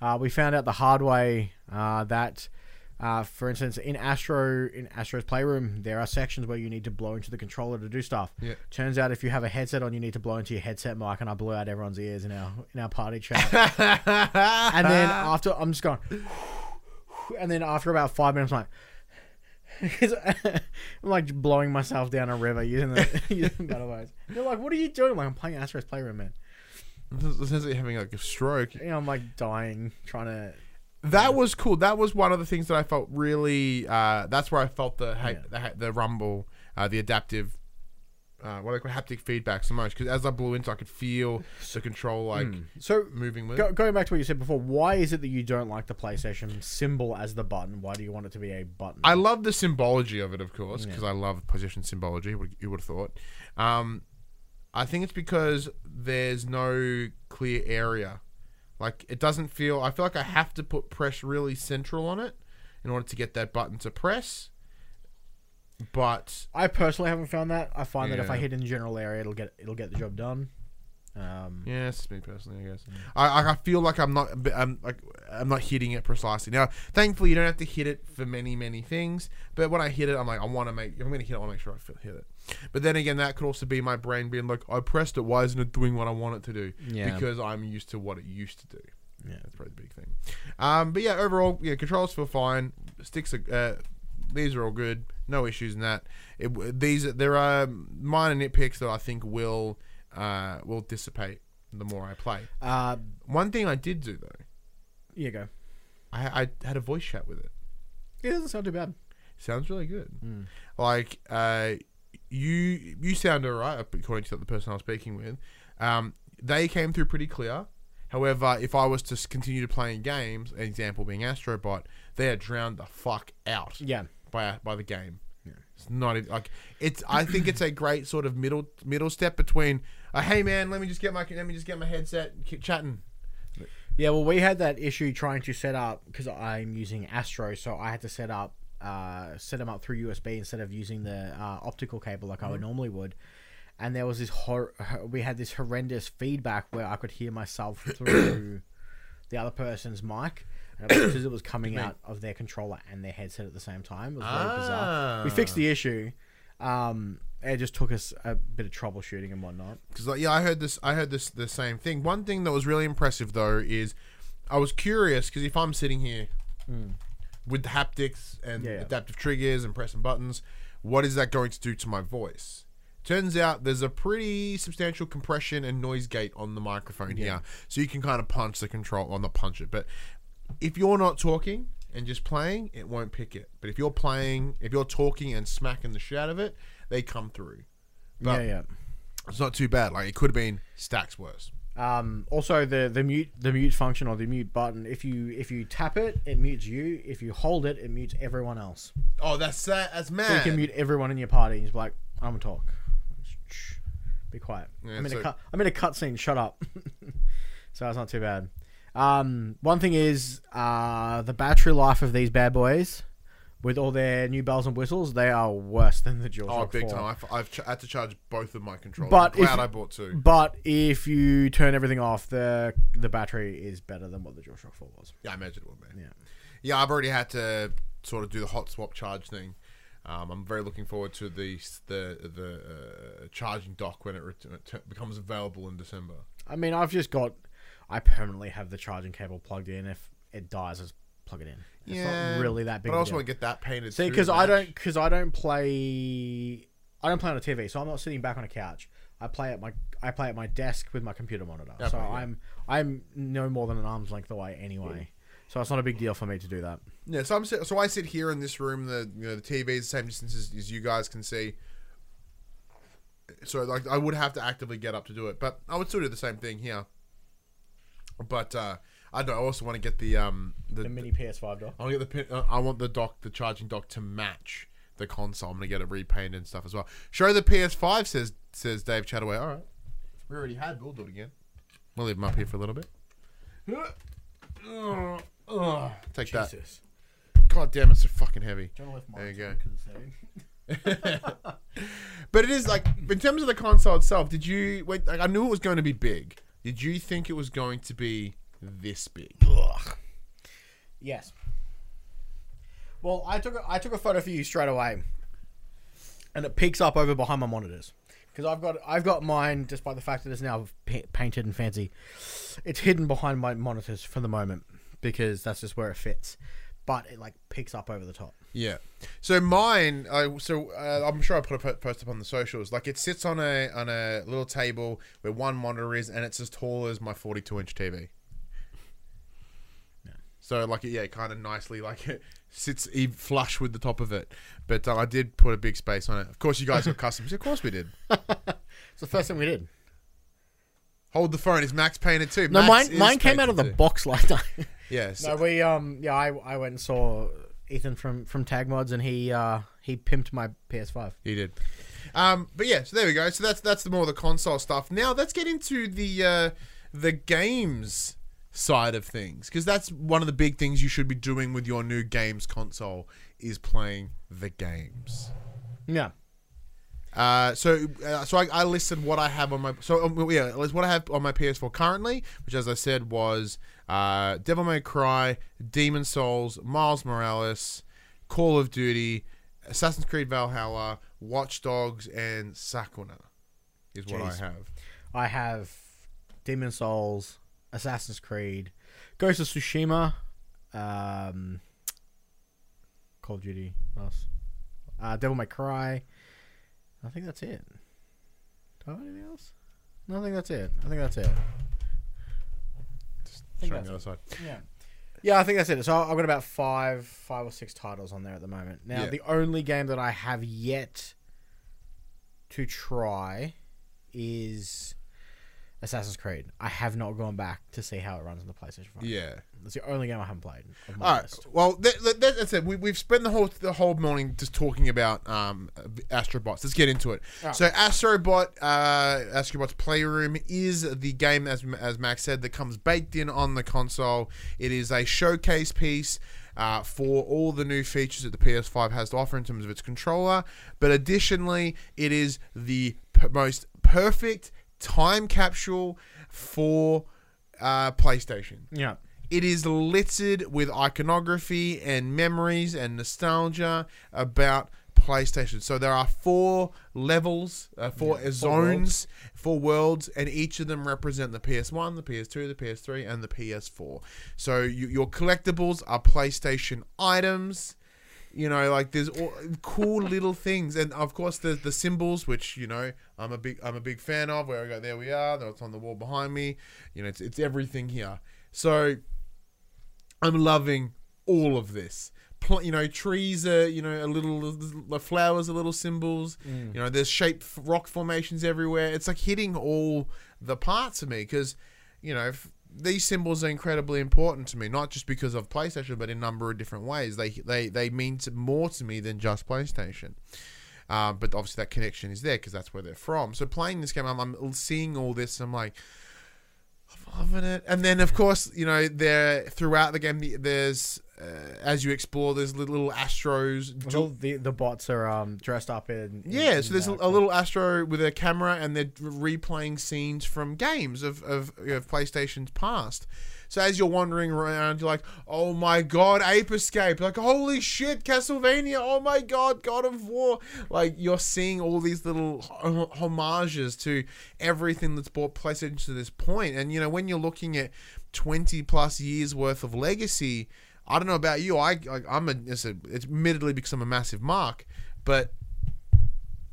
Uh, we found out the hard way uh, that, uh, for instance, in Astro in Astro's playroom, there are sections where you need to blow into the controller to do stuff. Yeah. Turns out if you have a headset on, you need to blow into your headset mic, and I blew out everyone's ears in our in our party chat. and then after, I'm just going, and then after about five minutes, I'm like. I'm like blowing myself down a river using the using battle waves. They're like, "What are you doing?" I'm like, "I'm playing Astro's Playroom, man." That you're having like a stroke. You know, I'm like dying trying to. That was cool. That was one of the things that I felt really. Uh, that's where I felt the ha- Yeah. the, ha- the rumble, uh, the adaptive, uh, what do they call haptic feedback so much Because as I blew into, I could feel the control like So moving with. Go, going back to what you said before, why is it that you don't like the PlayStation symbol as the button? Why do you want it to be a button? I love the symbology of it, of course, Yeah. because I love PlayStation symbology. You would, you would have thought. Um, I think it's because there's no clear area. Like it doesn't feel. I feel like I have to put press really central on it in order to get that button to press. But I personally haven't found that. I find that if I Yeah. hit in the general area, it'll get it'll get the job done. Um, yeah, it's me personally, I guess. I I I feel like I'm not. I'm like I'm not hitting it precisely. Now, thankfully, you don't have to hit it for many many things. But when I hit it, I'm like, I want to make. I'm gonna hit it, I want to make sure I feel, hit it. But then again, that could also be my brain being like, I pressed it. Why isn't it doing what I want it to do? Yeah. Because I'm used to what it used to do. Yeah. That's probably the big thing. Um, but yeah, overall, yeah, controls feel fine. Sticks are. Uh, these are all good. No issues in that. It, these there are minor nitpicks that I think will uh, will dissipate the more I play. Uh, One thing I did do though, yeah, go. I, I had a voice chat with it. It doesn't sound too bad. Sounds really good. Mm. Like uh, you you sound alright according to the person I was speaking with. Um, they came through pretty clear. However, if I was to continue to playing games, an example being Astrobot, they are drowned the fuck out Yeah. By by the game. Yeah. It's not like it's. I think it's a great sort of middle middle step between. Uh, hey man, let me just get my let me just get my headset, and keep chatting. Yeah, well, we had that issue trying to set up because I'm using Astro, so I had to set up uh, set them up through USB instead of using the uh, optical cable like I Mm-hmm. would normally would. And there was this hor- we had this horrendous feedback where I could hear myself through the other person's mic. Uh, was because it was coming out of their controller and their headset at the same time. It was very bizarre. We ah. fixed the issue. Um, it just took us a bit of troubleshooting and whatnot. Because like, yeah, I heard this. I heard this the same thing. One thing that was really impressive though is I was curious because if I'm sitting here hmm. with the haptics and. Yeah, yeah. adaptive triggers and pressing buttons, what is that going to do to my voice? Turns out there's a pretty substantial compression and noise gate on the microphone here, so you can kind of punch the control, or not punch it, but if you're not talking and just playing, it won't pick it. But if you're playing, if you're talking and smacking the shit out of it, they come through. But yeah, yeah. it's not too bad. Like it could have been stacks worse. Um, also, the the mute the mute function or the mute button. If you if you tap it, it mutes you. If you hold it, it mutes everyone else. Oh, that's that. That's mad. So you can mute everyone in your party. And just be like, I'm gonna talk. Shh. Be quiet. Yeah, I'm in so- a cut. I'm in a cutscene. Shut up. so it's not too bad. Um, one thing is uh, the battery life of these bad boys, with all their new bells and whistles, they are worse than the DualShock Oh, big 4. time! I've, I've ch- had to charge both of my controllers. But the cloud if- I bought two. But if you turn everything off, the the battery is better than what the DualShock 4 was. Yeah, I imagine it will be. Yeah. Yeah, I've already had to sort of do the hot swap charge thing. Um, I'm very looking forward to the the the uh, charging dock when it, ret- it becomes available in December. I mean, I've just got. I permanently have the charging cable plugged in. If it dies, just plug it in. It's not really that big. But I also want to get that painted. See, because I don't, because I don't play, I don't play on a TV, so I'm not sitting back on a couch. I play at my, I play at my desk with my computer monitor. Yeah, so yeah. I'm, I'm no more than an arm's length away anyway. So it's not a big deal for me to do that. Yeah, so I'm so I sit here in this room. The you know the TV is the same distance as, as you guys can see. So like I would have to actively get up to do it, but I would still do the same thing here. But uh, I don't. I also want to get the um the, The mini PS5 dock. I want get the pin, uh, I want the dock, the charging dock to match the console. I'm gonna get it repainted and stuff as well. Show the PS5 says says Dave Chataway. All right, we already had. We'll do it again. We'll leave them up here for a little bit. Take that. Jesus. God damn, it's so fucking heavy. Do you wanna lift There you go. too, 'cause it's heavy? But it is like in terms of the console itself. Did you? Wait, like, I knew it was going to be big. Did you think it was going to be this big? Yes. Well, I took a, I took a photo for you straight away, and it peeks up over behind my monitors because I've got I've got mine. Despite the fact that it's now pa- painted and fancy, it's hidden behind my monitors for the moment because that's just where it fits. But it like peeks up over the top. Yeah. So mine, I so uh, I'm sure I put a post up on the socials. Like it sits on a on a little table where one monitor is, and it's as tall as my 42 inch TV. So like yeah, kind of nicely like it sits e- flush with the top of it. But uh, I did put a big space on it. Of course, you guys got customs. Of course, we did. It's the first thing we did. Hold the phone. Is Max painted too? No, Max mine is mine came out of the painted too. box like that. Yes. no, we um yeah I I went and saw Ethan from from Tag Mods and he uh he pimped my PS5. He did. Um, but yeah, so there we go. So that's that's the more the console stuff. Now let's get into the uh, the games side of things because that's one of the big things you should be doing with your new games console is playing the games. Yeah. Uh, so uh, so I, I listed what I have on my so um, yeah what I have on my PS4 currently, which as I said was uh, Devil May Cry, Demon's Souls, Miles Morales, Call of Duty, Assassin's Creed Valhalla, Watch Dogs, and Sakuna is what Jeez. I have. I have Demon's Souls, Assassin's Creed, Ghost of Tsushima, um, Call of Duty, what else? Uh, Devil May Cry. I think that's it. Do I have anything else? No, I think that's it. I think that's it. think Showing the other side. Yeah. Yeah, I think that's it. So I've got about five, five or six titles on there at the moment. Now, Yeah. the only game that I have yet to try is Assassin's Creed. I have not gone back to see how it runs on the PlayStation 5. Yeah. That's the only game I haven't played. My All right. list. Well, that, that, that's it. We, we've spent the whole the whole morning just talking about um, Astrobots. Let's get into it. Right. So, Astrobot, uh, Astrobot's Playroom is the game, as as Max said, that comes baked in on the console. It is a showcase piece. uh, for all the new features that the PS5 has to offer in terms of its controller. But additionally, it is the p- most perfect time capsule for uh, PlayStation. Yeah. It is littered with iconography and memories and nostalgia about PlayStation. So there are four levels, uh, four Yeah, four zones, four worlds, and each of them represent the PS1, the PS2, the PS3, and the PS4. So you, your collectibles are PlayStation items. You know, like there's all, cool little things, and of course there's the symbols, which you know I'm a big I'm a big fan of. Where I go, there we are. That's on the wall behind me. You know, it's it's everything here. So I'm loving all of this. Pl- you know, trees are you know a little the flowers are little symbols. Mm. You know, there's shaped rock formations everywhere. It's like hitting all the parts of me because you know. These symbols are incredibly important to me, not just because of PlayStation, but in a number of different ways. They they they mean more to me than just PlayStation. Uh, but obviously that connection is there because that's where they're from. So playing this game, I'm, I'm seeing all this. I'm like, I'm loving it. And then of course, you know, there throughout the game, the- there's uh, as you explore, there's little, astros. Well, the the bots are um dressed up in. in- Yeah, so there's a, a little Astro with a camera, and they're replaying scenes from games of, of, of PlayStation's past. So as you're wandering around, you're like, "Oh my god, Ape Escape!" Like, "Holy shit, Castlevania!" Oh my god, God of War! Like you're seeing all these little homages to everything that's brought PlayStation to this point. And you know, when you're looking at 20 plus years worth of legacy, I don't know about you. I, I I'm a it's, a it's admittedly because I'm a massive mark, but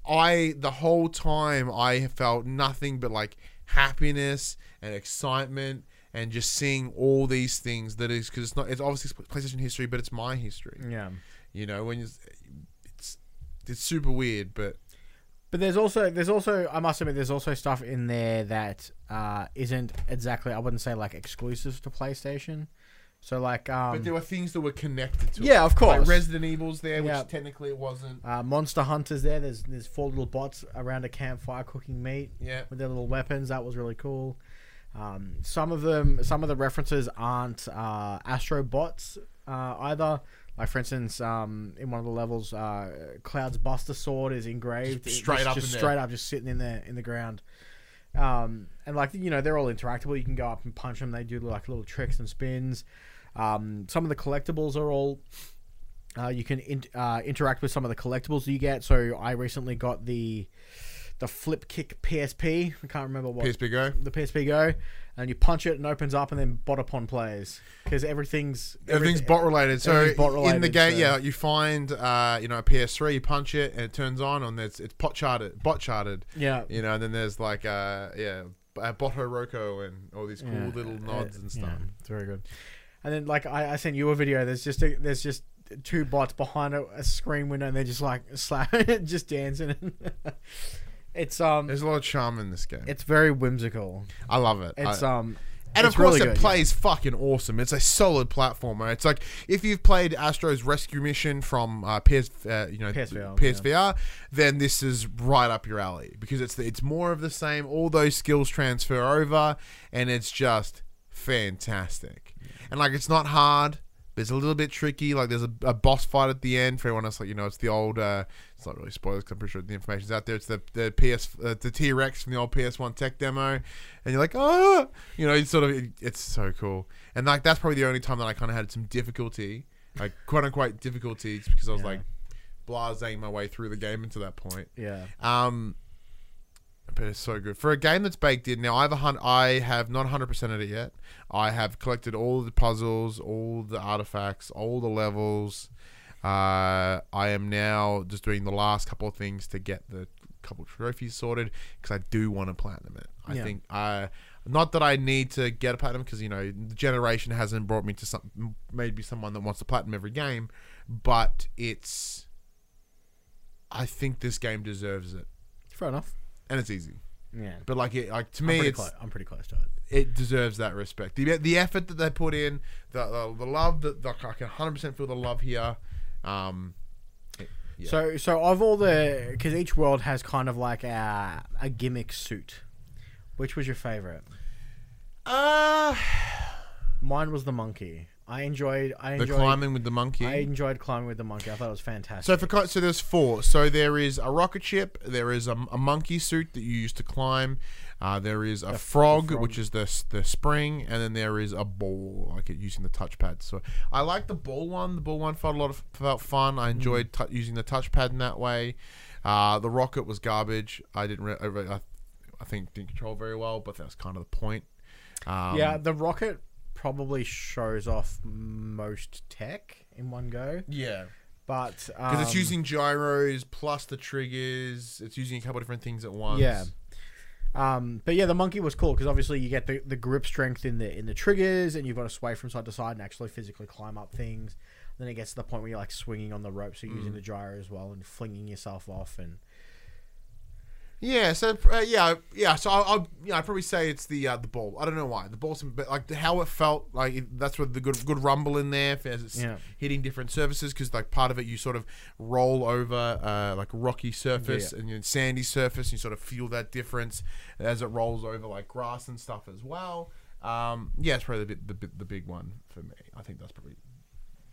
I the whole time I felt nothing but like happiness and excitement and just seeing all these things that is because it's not it's obviously PlayStation history, but it's my history. Yeah. You know when you, it's it's super weird, but But there's also there's also I must admit there's also stuff in there that uh, isn't exactly I wouldn't say like exclusive to PlayStation. So like um, but there were things that were connected to it. yeah, of course. Like Resident Evil's there, which technically it wasn't. uh, Monster Hunters there. There's there's four little bots around a campfire cooking meat Yeah, with their little weapons. That was really cool. Um, some of them some of the references aren't uh, Astro bots uh, either. Like for instance, um, in one of the levels, uh, Cloud's Buster Sword is engraved Just straight just, up just in there. straight up, just sitting in there in the ground. Um, and like you know, they're all interactable. You can go up and punch them. They do like little tricks and spins. Um, some of the collectibles are all. Uh, you can in, uh, interact with some of the collectibles you get. So I recently got the the flip kick PSP. I can't remember what PSP Go. the PSP Go, and you punch it and it opens up, and then bot upon plays because everything's Everything's bot related. So bot in the game, so- yeah, you find uh, you know a PS3, you punch it and it turns on, and it's it's bot charted, bot charted. Yeah, You know, and then there's like uh yeah, uh, Boto Roko and all these cool Yeah, little uh, nods and stuff. Yeah, it's very good. And then like I, I sent you a video. There's just a, there's just two bots behind a, a screen window, and they're just like slap, just dancing. it's um, There's a lot of charm in this game. it's very whimsical. I love it. It's I- um, and of course, really it good, yeah. plays fucking awesome. It's a solid platformer. It's like if you've played Astro's Rescue Mission from uh, PS, uh, you know, PSVR, PSVR, then this is right up your alley because it's the, it's more of the same. All those skills transfer over, and it's just fantastic. And like, it's not hard. But it's a little bit tricky. Like there's a, a boss fight at the end for everyone else. Like you know, it's the old. Uh, it's not really spoilers. 'cause I'm pretty sure the information's out there. It's the the PS uh, the T Rex from the old PS1 tech demo, and you're like, oh, you know, it's sort of it's so cool. And like that's probably the only time that I kind of had some difficulty, like quote unquote difficulties, because I was Yeah. like blasing my way through the game into that point. yeah, Um, but it's so good for a game that's baked in. Now I've a hun- I have not 100 percent it yet. I have collected all the puzzles, all the artifacts, all the levels. Uh, I am now just doing the last couple of things to get the couple trophies sorted because I do want to platinum it. I Yeah. think I. Not that I need to get a platinum because you know the generation hasn't brought me to some maybe someone that wants to platinum every game, but it's. I think this game deserves it fair enough. And it's easy. Yeah, But like it, like to I'm me, pretty it's close. I'm pretty close to it. it deserves that respect. The the effort that they put in, the the, the love that like, I can hundred percent feel the love here. Um, it- yeah. So, so of all the, because each world has kind of like a, a gimmick suit. Which was your favorite? uh, Mine was the monkey. I enjoyed. I The enjoyed climbing with the monkey. I enjoyed climbing with the monkey. I thought it was fantastic. So for so there's four. So there is a rocket ship. There is a, a monkey suit that you use to climb. Uh, there is a frog, frog. which is the the spring, and then there is a ball, like it using the touchpad. So I like the ball one. The ball one felt a lot of felt fun. I enjoyed Mm. using the touchpad in that way. Uh, the rocket was garbage. I didn't. Re- I, re- I, I think didn't control very well, but that's kind of the point. Um, yeah, the rocket probably shows off most tech in one go, yeah. but Because it's um, using gyros plus the triggers. It's using a couple different things at once. Yeah. Um, but yeah, the monkey was cool because obviously you get the, the grip strength in the in the triggers, and you've got to sway from side to side and actually physically climb up things. Then it gets to the point where you're like swinging on the rope, so you're Mm. using the gyro as well and flinging yourself off. And Yeah, so uh, yeah, yeah. So I'll, I'll yeah, I'd probably say it's the uh, the ball. I don't know why the ball's but like the, how it felt like it, that's what the good good rumble in there as it's Yeah. hitting different surfaces because like part of it you sort of roll over uh, like rocky surface Yeah. and then sandy surface and you sort of feel that difference as it rolls over like grass and stuff as well. Um, yeah, it's probably the, bit- the the big one for me. I think that's probably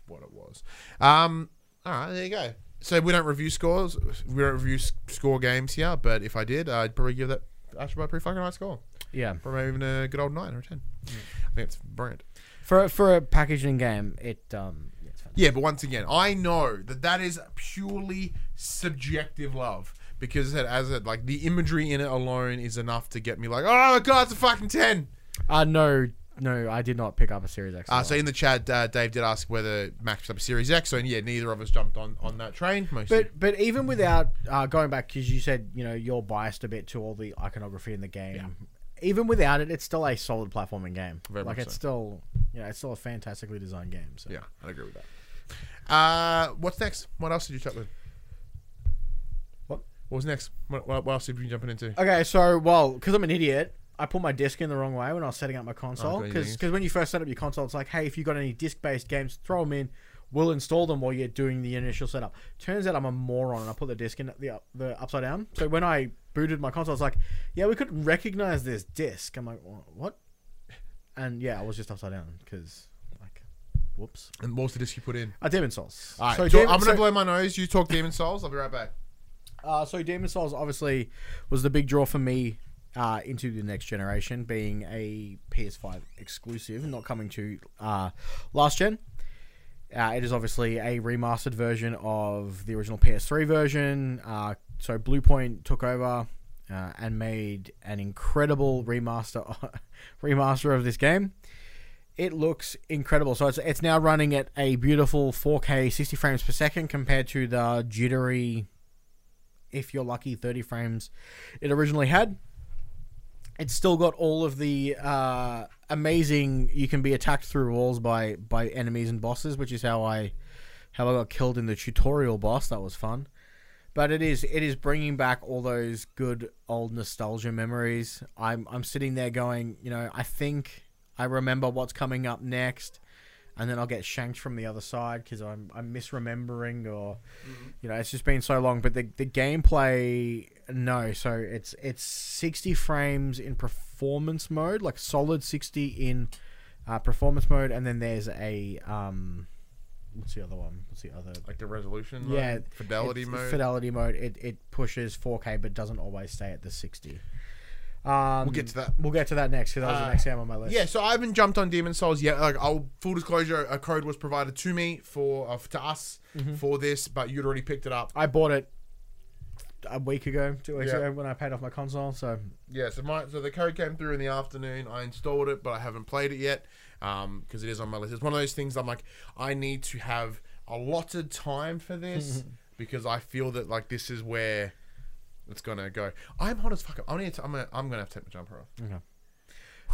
what it was. Um, all right, there you go. So we don't review scores. We don't review score games here. But if I did, I'd probably give that Astrobot a pretty fucking high score. yeah, Probably even a good old nine or a ten. I think it's brilliant. for for a packaging game, it um, yeah. Yeah, but once again, I know that that is purely subjective love because as as it like the imagery in it alone is enough to get me like, oh my god, it's a fucking ten. Uh no, no, I did not pick up a Series X. Uh, so in the chat, uh, Dave did ask whether Max picked up a Series X. So yeah, neither of us jumped on on that train. Mostly. But but even without uh, going back, because you said you know you're biased a bit to all the iconography in the game. Even without it, it's still a solid platforming game. Very like it's so. still you know it's still a fantastically designed game. So Yeah, I agree with that. Uh, what's next? What else did you chat with? What? What was next? What, what what else have you been jumping into? Okay, so well, because I'm an idiot, I put my disc in the wrong way when I was setting up my console. Because yes. when you first set up your console, it's like, hey, if you got any disc-based games, throw them in. We'll install them while you're doing the initial setup. Turns out I'm a moron and I put the disc in the the upside down. So when I booted my console, I was like, yeah, we couldn't recognize this disc. I'm like, what? And yeah, I was just upside down because, like, whoops. And what was the disc you put in? Uh, Demon's Souls. All right, so so Demon- I'm gonna so- blow my nose. You talk Demon's Souls. I'll be right back. Uh, so Demon's Souls obviously was the big draw for me uh, into the next generation, being a PS5 exclusive, not coming to uh, last gen. Uh, it is obviously a remastered version of the original PS3 version. Uh, so Bluepoint took over uh, and made an incredible remaster remaster of this game. It looks incredible. So it's it's now running at a beautiful 4K 60 frames per second compared to the jittery if you're lucky, 30 frames it originally had. It's still got all of the uh, amazing. You can be attacked through walls by by enemies and bosses, which is how I how I got killed in the tutorial boss. That was fun. But it is it is bringing back all those good old nostalgia memories. I'm I'm sitting there going, you know, I think I remember what's coming up next, and then I'll get shanked from the other side because I'm I'm misremembering or you know it's just been so long. But the the gameplay, no. So it's it's 60 frames in performance mode, like solid 60 in uh, performance mode, and then there's a um, what's the other one? What's the other? Like the resolution. Yeah, mode, fidelity mode. Fidelity mode. It it pushes 4K, but doesn't always stay at the 60. Um, We'll get to that. We'll get to that next because that was Uh, the next game on my list. Yeah, so I haven't jumped on Demon's Souls yet. Like, I'll full disclosure, a code was provided to me for uh, to us Mm-hmm. for this, but you'd already picked it up. I bought it a week ago, two weeks Yeah. ago when I paid off my console. So Yeah, so my so the code came through in the afternoon. I installed it, but I haven't played it yet because it is on my list. It's one of those things I'm like, I need to have allotted time for this because I feel that like this is where it's gonna go. I'm hot as fuck. I need to, I'm gonna I'm gonna have to take my jumper off.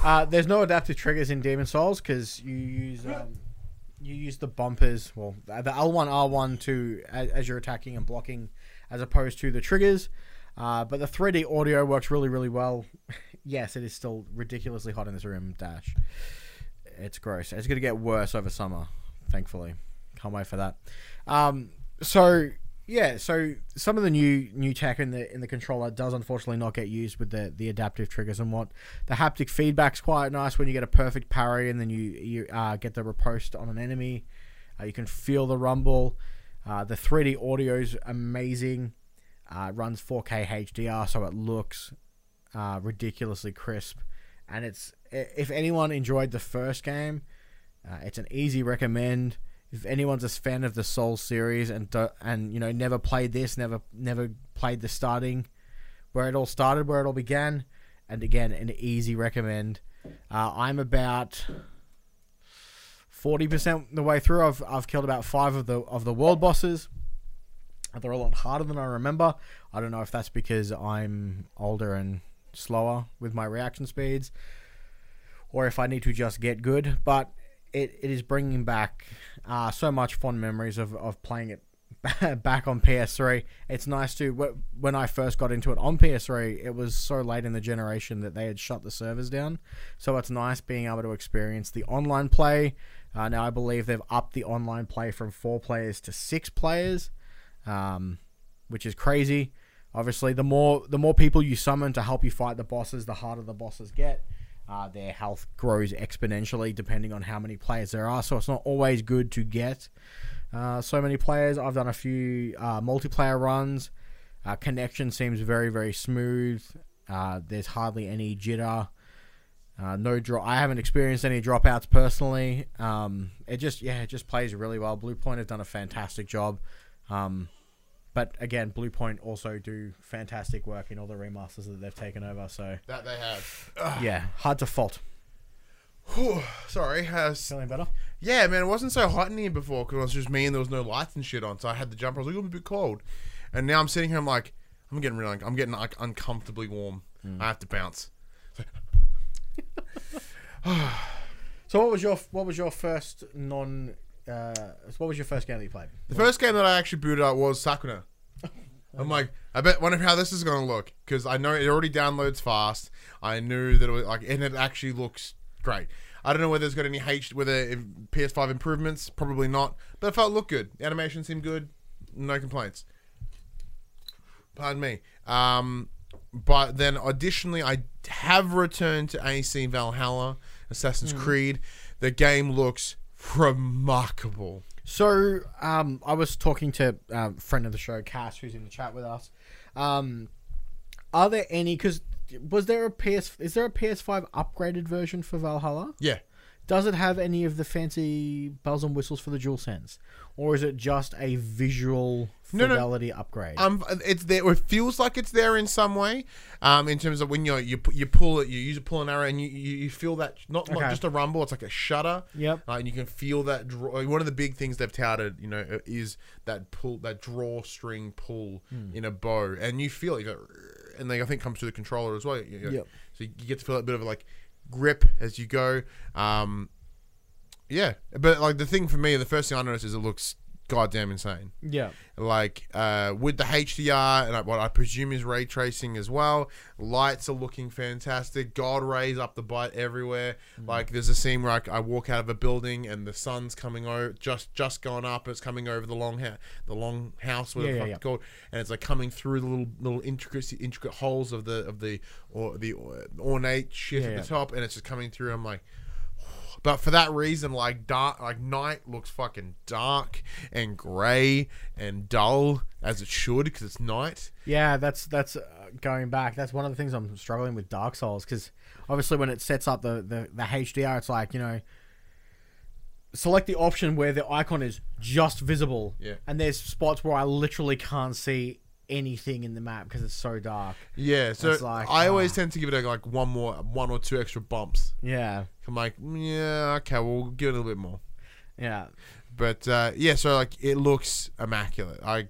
Uh, there's no adaptive triggers in Demon's Souls because you use um, you use the bumpers, well, the L1 R1 to as, as you're attacking and blocking, as opposed to the triggers. Uh, but the 3D audio works really, really well. yes, it is still ridiculously hot in this room. Dash, it's gross. It's gonna get worse over summer, thankfully. Can't wait for that. Um, so Yeah, so some of the new new tech in the in the controller does unfortunately not get used with the the adaptive triggers and what the haptic feedback's quite nice when you get a perfect parry and then you you uh, get the riposte on an enemy. Uh, you can feel the rumble. Uh, the 3D audio's amazing. Uh, runs 4K HDR, so it looks uh, ridiculously crisp. And it's if anyone enjoyed the first game, uh, it's an easy recommend if anyone's a fan of the Soul series and and you know never played this, never never played the starting, where it all started, where it all began, and again an easy recommend. Uh, I'm about forty percent the way through. I've I've killed about five of the of the world bosses. They're a lot harder than I remember. I don't know if that's because I'm older and slower with my reaction speeds, or if I need to just get good. But it, it is bringing back uh, so much fond memories of, of playing it back on PS3. It's nice to when I first got into it on PS3, it was so late in the generation that they had shut the servers down. So it's nice being able to experience the online play. Uh, now I believe they've upped the online play from four players to six players, um, which is crazy. Obviously, the more the more people you summon to help you fight the bosses, the harder the bosses get. Uh, their health grows exponentially depending on how many players there are. So it's not always good to get uh, so many players. I've done a few uh, multiplayer runs. Uh, connection seems very very smooth. Uh, there's hardly any jitter. Uh, no drop. I haven't experienced any dropouts personally. Um, it just yeah, it just plays really well. Bluepoint have done a fantastic job. Um, but again, Bluepoint also do fantastic work in all the remasters that they've taken over. So That they have. yeah, hard to fault. Whew, sorry. Has, Feeling better? yeah, man, it wasn't so hot in here before because it was just me and there was no lights and shit on. So I had the jumper. I was like, I'm a bit cold. And now I'm sitting here. I'm like, I'm getting really, I'm getting like uncomfortably warm. Mm. I have to bounce. So what was your what was your first non? Uh, what was your first game that you played? The first game that I actually booted up was Sakuna. I'm like, I bet wonder how this is gonna look because I know it already downloads fast. I knew that it was like, and it actually looks great. I don't know whether it's got any H, whether if PS5 improvements, probably not, but it felt look good. Animation seemed good, no complaints. Pardon me. Um, but then additionally, I have returned to AC Valhalla, Assassin's Creed. The game looks remarkable. So um, I was talking to a friend of the show, Cass, who's in the chat with us. Um, are there any? Because was there a PS? Is there a PS5 upgraded version for Valhalla? Yeah. Does it have any of the fancy bells and whistles for the dual sense, or is it just a visual No, no. fidelity upgrade? Um, it's there. It feels like it's there in some way. Um, in terms of when you you you pull it, you use a pull an arrow, and you, you, you feel that not, not just a rumble. It's like a shudder. Yep. Uh, and you can feel that. Draw, one of the big things they've touted, you know, is that pull, that drawstring pull Hmm. in a bow, and you feel it. You go, and they I think comes through the controller as well. You- you- Yep. So you get to feel a bit of like grip as you go. Um, yeah, but like the thing for me, the first thing I noticed is it looks goddamn insane yeah. like uh, with the HDR and what I presume is ray tracing as well. Lights are looking fantastic. God rays up the butt everywhere. Mm. Like there's a scene where I, I walk out of a building and the sun's coming over, just just going up. It's coming over the long ha- the long house, whatever Yeah, the yeah, it's called, and it's like coming through the little little intricate intricate holes of the of the or the ornate shit Yeah, at yeah. the top, and it's just coming through. I'm like. But for that reason, like dark, like night looks fucking dark and grey and dull as it should because it's night. Yeah, that's that's uh, going back. That's one of the things I'm struggling with Dark Souls because obviously when it sets up the, the the HDR, it's like you know, select the option where the icon is just visible. Yeah. And there's spots where I literally can't see anything in the map because it's so dark. Yeah, so It's like, I always ah. tend to give it a, like one more, one or two extra bumps. Yeah. I'm like, yeah, okay, we'll give it a little bit more. Yeah. But uh, yeah, so like it looks immaculate. I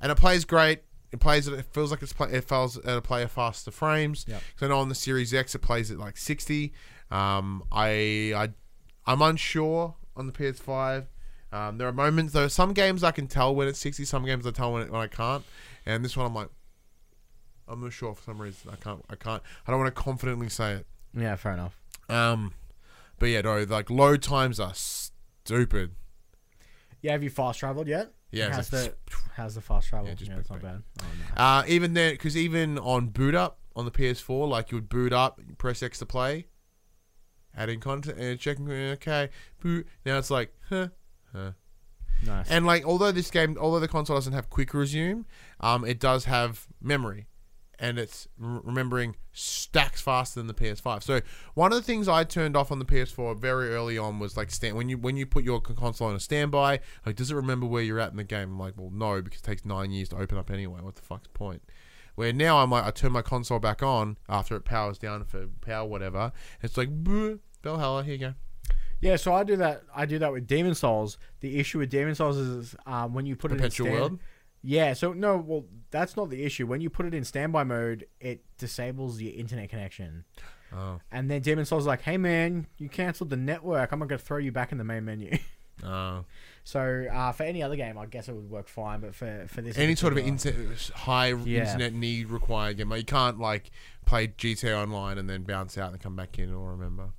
and it plays great. It plays it. Feels like it's play, it feels at a play faster frames. Yep. So I know on the Series X it plays at like 60. Um, I I I'm unsure on the PS5. Um, there are moments though. Some games I can tell when it's 60. Some games I tell when, it, when I can't. And this one I'm like, I'm not sure for some reason. I can't. I can't. I don't want to confidently say it. Yeah. Fair enough. Um, but yeah, no, like load times are stupid. Yeah. Have you fast traveled yet? Yeah, how's like- the how's the fast travel? Yeah, Yeah, it's not bad. Oh, no. Uh, even then, because even on boot up on the PS4, like you would boot up, press X to play, adding content, and checking, okay, boot. Now it's like, huh, huh. nice. And like, although this game, although the console doesn't have quick resume, um, it does have memory, and it's remembering stacks faster than the PS5. So one of the things I turned off on the PS4 very early on was like stand when you when you put your console on a standby, like does it remember where you're at in the game? I'm like, well, no, because it takes nine years to open up anyway. What the fuck's the point? Where now I'm like, I turn my console back on after it powers down for power whatever. It's like, "Boo, Valhalla, here you go. Yeah, so I do that. I do that with Demon's Souls. The issue with Demon's Souls is um, when you put Perpetual it in stand- world. Yeah, so no, well, that's not the issue. When you put it in standby mode, it disables your internet connection. Oh, And then Demon's Souls is like, "Hey man, you cancelled the network. I'm not gonna throw you back in the main menu." oh. so uh, for any other game, I guess it would work fine. But for for this, any sort of inter- high Yeah. internet need required game. You can't like play GTA Online and then bounce out and come back in or remember.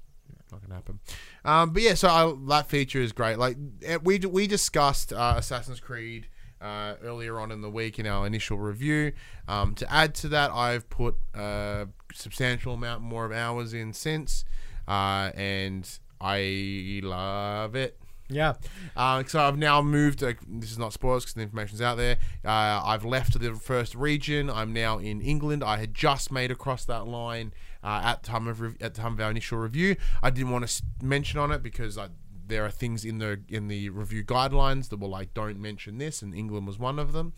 Not gonna happen. Um, but yeah, so I, that feature is great. Like eh, we we discussed uh, Assassin's Creed. Uh, earlier on in the week in our initial review. Um, to add to that, I've put a substantial amount more of hours in since, uh, and I love it. yeah, Uh, so I've now moved. Uh, this is not spoilers because the information's out there. Uh, I've left the first region. I'm now in England. I had just made across that line uh, at the time of rev- at the time of our initial review. I didn't want to s- mention on it because I, there are things in the in the review guidelines that were like, don't mention this, and England was one of them.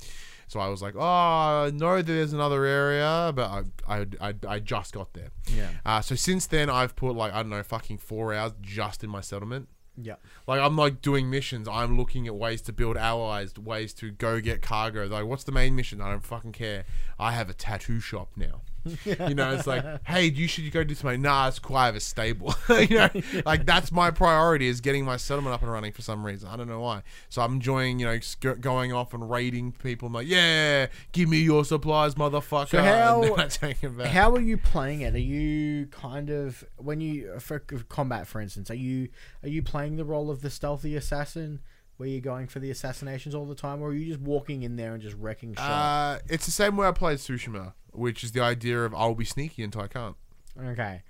So I was like, oh, I know there's another area, but I I, I, I just got there. yeah, Uh, so since then, I've put like I don't know, fucking four hours just in my settlement. yeah. Like I'm like doing missions. I'm looking at ways to build allies, ways to go get cargo. Like, what's the main mission? I don't fucking care. I have a tattoo shop now. You know, it's like, hey, you should go do something. Nah, it's. I have a stable. you know, like that's my priority is getting my settlement up and running for some reason. I don't know why. So I'm enjoying, you know, sc- going off and raiding people. I'm like, yeah, give me your supplies, motherfucker. So how- and then I take. How are you playing it? Are you kind of when you for combat, for instance, are you are you playing the role of the stealthy assassin, where you're going for the assassinations all the time, or are you just walking in there and just wrecking shop? Uh, it's the same way I played Tsushima, which is the idea of I'll be sneaky until I can't. okay,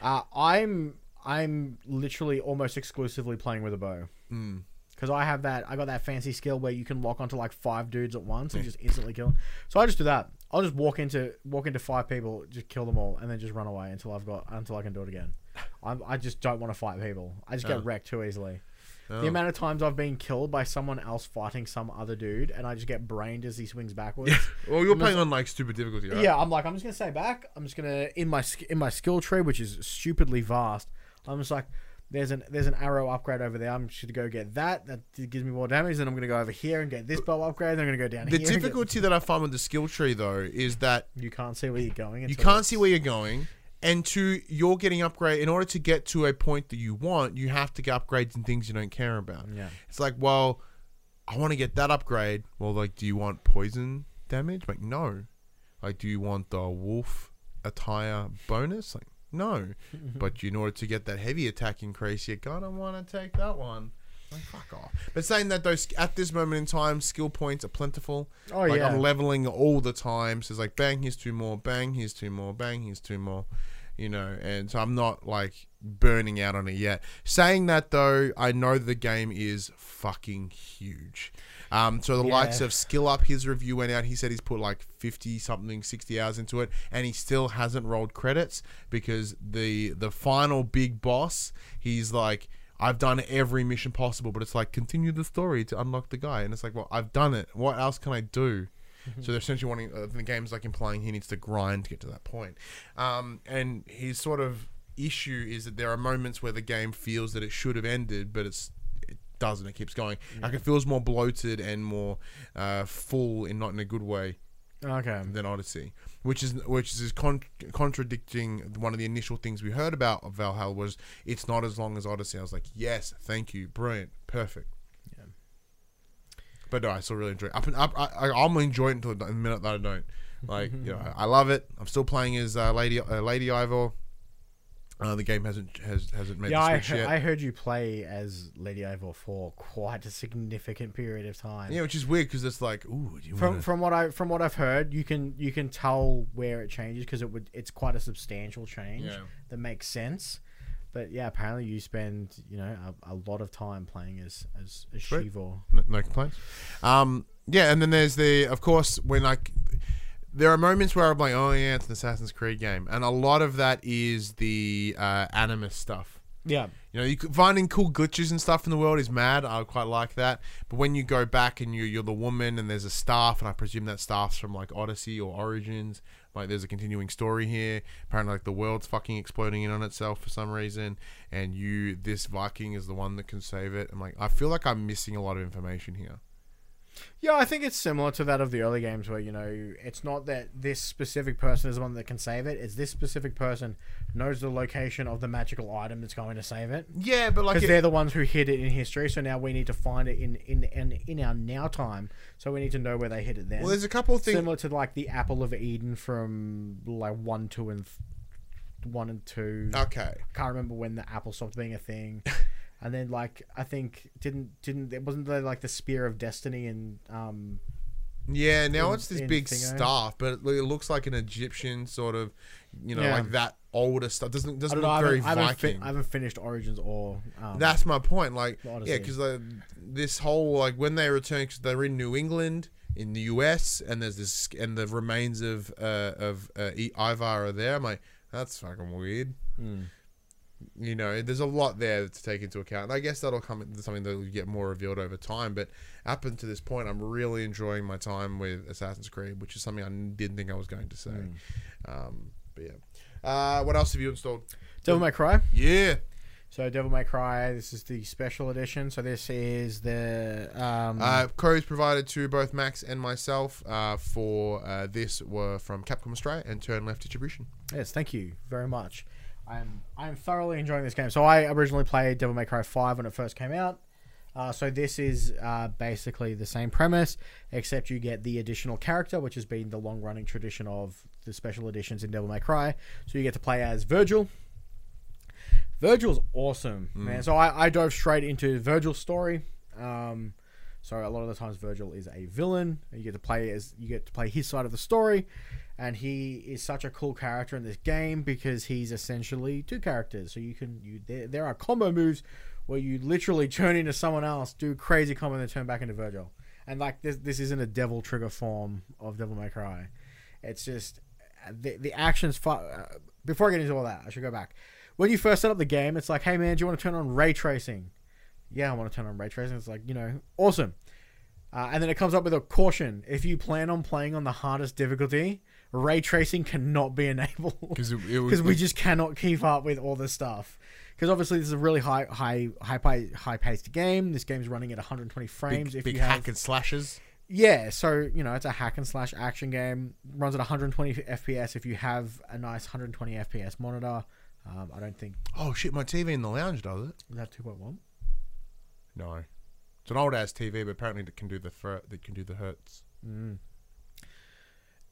uh, I'm I'm literally almost exclusively playing with a bow. Mm. Because I have that, I got that fancy skill where you can lock onto like five dudes at once and just instantly kill. Them. So I just do that. I'll just walk into walk into five people, just kill them all, and then just run away until I've got until I can do it again. I'm, I just don't want to fight people. I just get Oh. wrecked too easily. Oh. The amount of times I've been killed by someone else fighting some other dude, and I just get brained as he swings backwards. Well, you're I'm playing just- on like stupid difficulty, right? Yeah, I'm like, I'm just gonna stay back. I'm just gonna in my in my skill tree, which is stupidly vast. I'm just like, there's an there's an arrow upgrade over there. I'm just gonna go get that. That gives me more damage. Then I'm gonna go over here and get this bow upgrade. Then I'm gonna go down The here. get- difficulty that I find with the skill tree though is that you can't see where you're going. you can't see where you're going, and to you're getting upgrade. In order to get to a point that you want, you have to get upgrades and things you don't care about. Yeah. It's like, well, I want to get that upgrade. Well, like, do you want poison damage? Like, no. Like, do you want the wolf attire bonus? Like, no. but in order to get that heavy attack increase, you're gonna want to take that one. Like, fuck off. But saying that, those at this moment in time, skill points are plentiful. Oh like, yeah. I'm leveling all the time. So it's like, bang, here's two more. Bang, here's two more. Bang, here's two more. You know, and so I'm not like burning out on it yet. Saying that though, I know the game is fucking huge. Um, so the Yeah. likes of Skill Up, his review went out. He said he's put like fifty something, sixty hours into it, and he still hasn't rolled credits because the the final big boss, he's like, I've done every mission possible, but it's like continue the story to unlock the guy, and it's like, well, I've done it. What else can I do? So they're essentially wanting uh, the game's like implying he needs to grind to get to that point. Um, and his sort of issue is that there are moments where the game feels that it should have ended, but it's it doesn't. It keeps going. Like it feels more bloated and more uh, full, and not in a good way okay. than Odyssey, which is which is con- contradicting one of the initial things we heard about Valhalla was it's not as long as Odyssey. I was like, yes, thank you, brilliant, perfect. But no, I still really enjoy. It. Up and up, I, I, I'm gonna enjoy it until the minute that I don't. Like, you know, I, I love it. I'm still playing as uh, Lady uh, Lady Eivor. Uh, the game hasn't has hasn't made Yeah, I, the switch he- yet. I heard you play as Lady Eivor for quite a significant period of time. yeah, which is weird because it's like, ooh, do you From wanna- from what I from what I've heard, you can you can tell where it changes because it would it's quite a substantial change Yeah. that makes sense. But yeah, apparently you spend you know a, a lot of time playing as as, as Sweet. Shivor. no, no complaints. Um, yeah, and then there's the, of course, when like there are moments where I'm like, oh yeah, it's an Assassin's Creed game, and a lot of that is the uh, Animus stuff. Yeah, You know, you finding cool glitches and stuff in the world is mad. I quite like that. But when you go back and you you're the woman and there's a staff, and I presume that staff's from like Odyssey or Origins. Like there's a continuing story here. Apparently, like the world's fucking exploding in on itself for some reason, and you, this Viking, is the one that can save it. I'm like, I feel like I'm missing a lot of information here. Yeah. I think it's similar to that of the early games where you know it's not that this specific person is the one that can save it. It's this specific person knows the location of the magical item that's going to save it. Yeah, but like, because it- they're the ones who hid it in history. So now we need to find it in in in, in our now time. So we need to know where they hid it then. well, there's a couple of things. Similar to like the apple of Eden from like one, two, and th- one and two. Okay. I Can't remember when the apple stopped being a thing. and then like I think didn't didn't it wasn't there like the spear of destiny and um Yeah, now in- it's this big Thingo. staff, but it, it looks like an Egyptian sort of, you know, Yeah. like that older stuff. Doesn't doesn't don't know. Look very I, Viking. I haven't finished Origins or um, That's my point. Like, yeah, because this whole like when they return, cause they're in New England, in the U.S., and there's this and the remains of uh, of uh, Ivar are there. I'm like, that's fucking weird. Hmm. You know, there's a lot there to take into account. And I guess that'll come into something that will get more revealed over time. But up until this point, I'm really enjoying my time with Assassin's Creed, which is something I didn't think I was going to say. Hmm. Um, but yeah. Uh, what else have you installed? Devil May Cry. Yeah. So Devil May Cry. This is the special edition. So this is the um, Uh, codes provided to both Max and myself uh, for uh, this were from Capcom Australia and Turn Left Distribution. Yes, thank you very much. I'm I'm thoroughly enjoying this game. So I originally played Devil May Cry Five when it first came out. Uh, so this is uh, basically the same premise, except you get the additional character, which has been the long running tradition of the special editions in Devil May Cry. So you get to play as Virgil. Virgil's awesome, man. So I, I dove straight into Virgil's story. Um, so a lot of the times Virgil is a villain. You get to play as you get to play his side of the story, and he is such a cool character in this game because he's essentially two characters. So you can you there, there are combo moves where you literally turn into someone else, do crazy combo, and then turn back into Virgil. And like this, this isn't a devil trigger form of Devil May Cry. It's just the the actions. Fu- uh, before I get into all that, I should go back. When you first set up the game, it's like, hey man, do you want to turn on ray tracing? Yeah, I want to turn on ray tracing. It's like, you know, awesome. Uh, and then it comes up with a caution: if you plan on playing on the hardest difficulty, ray tracing cannot be enabled Because it, it was because we just cannot keep up with all this stuff. Because obviously this is a really high, high, high, high paced game. This game's running at 120 frames. big, if big you have, hack and slashes. yeah, so you know it's a hack and slash action game. Runs at 120 FPS. If you have a nice 120 FPS monitor, um, I don't think Oh shit! My TV in the lounge does it. is that 2.1. No, it's an old ass TV, but apparently it can do the fr- that can do the hertz.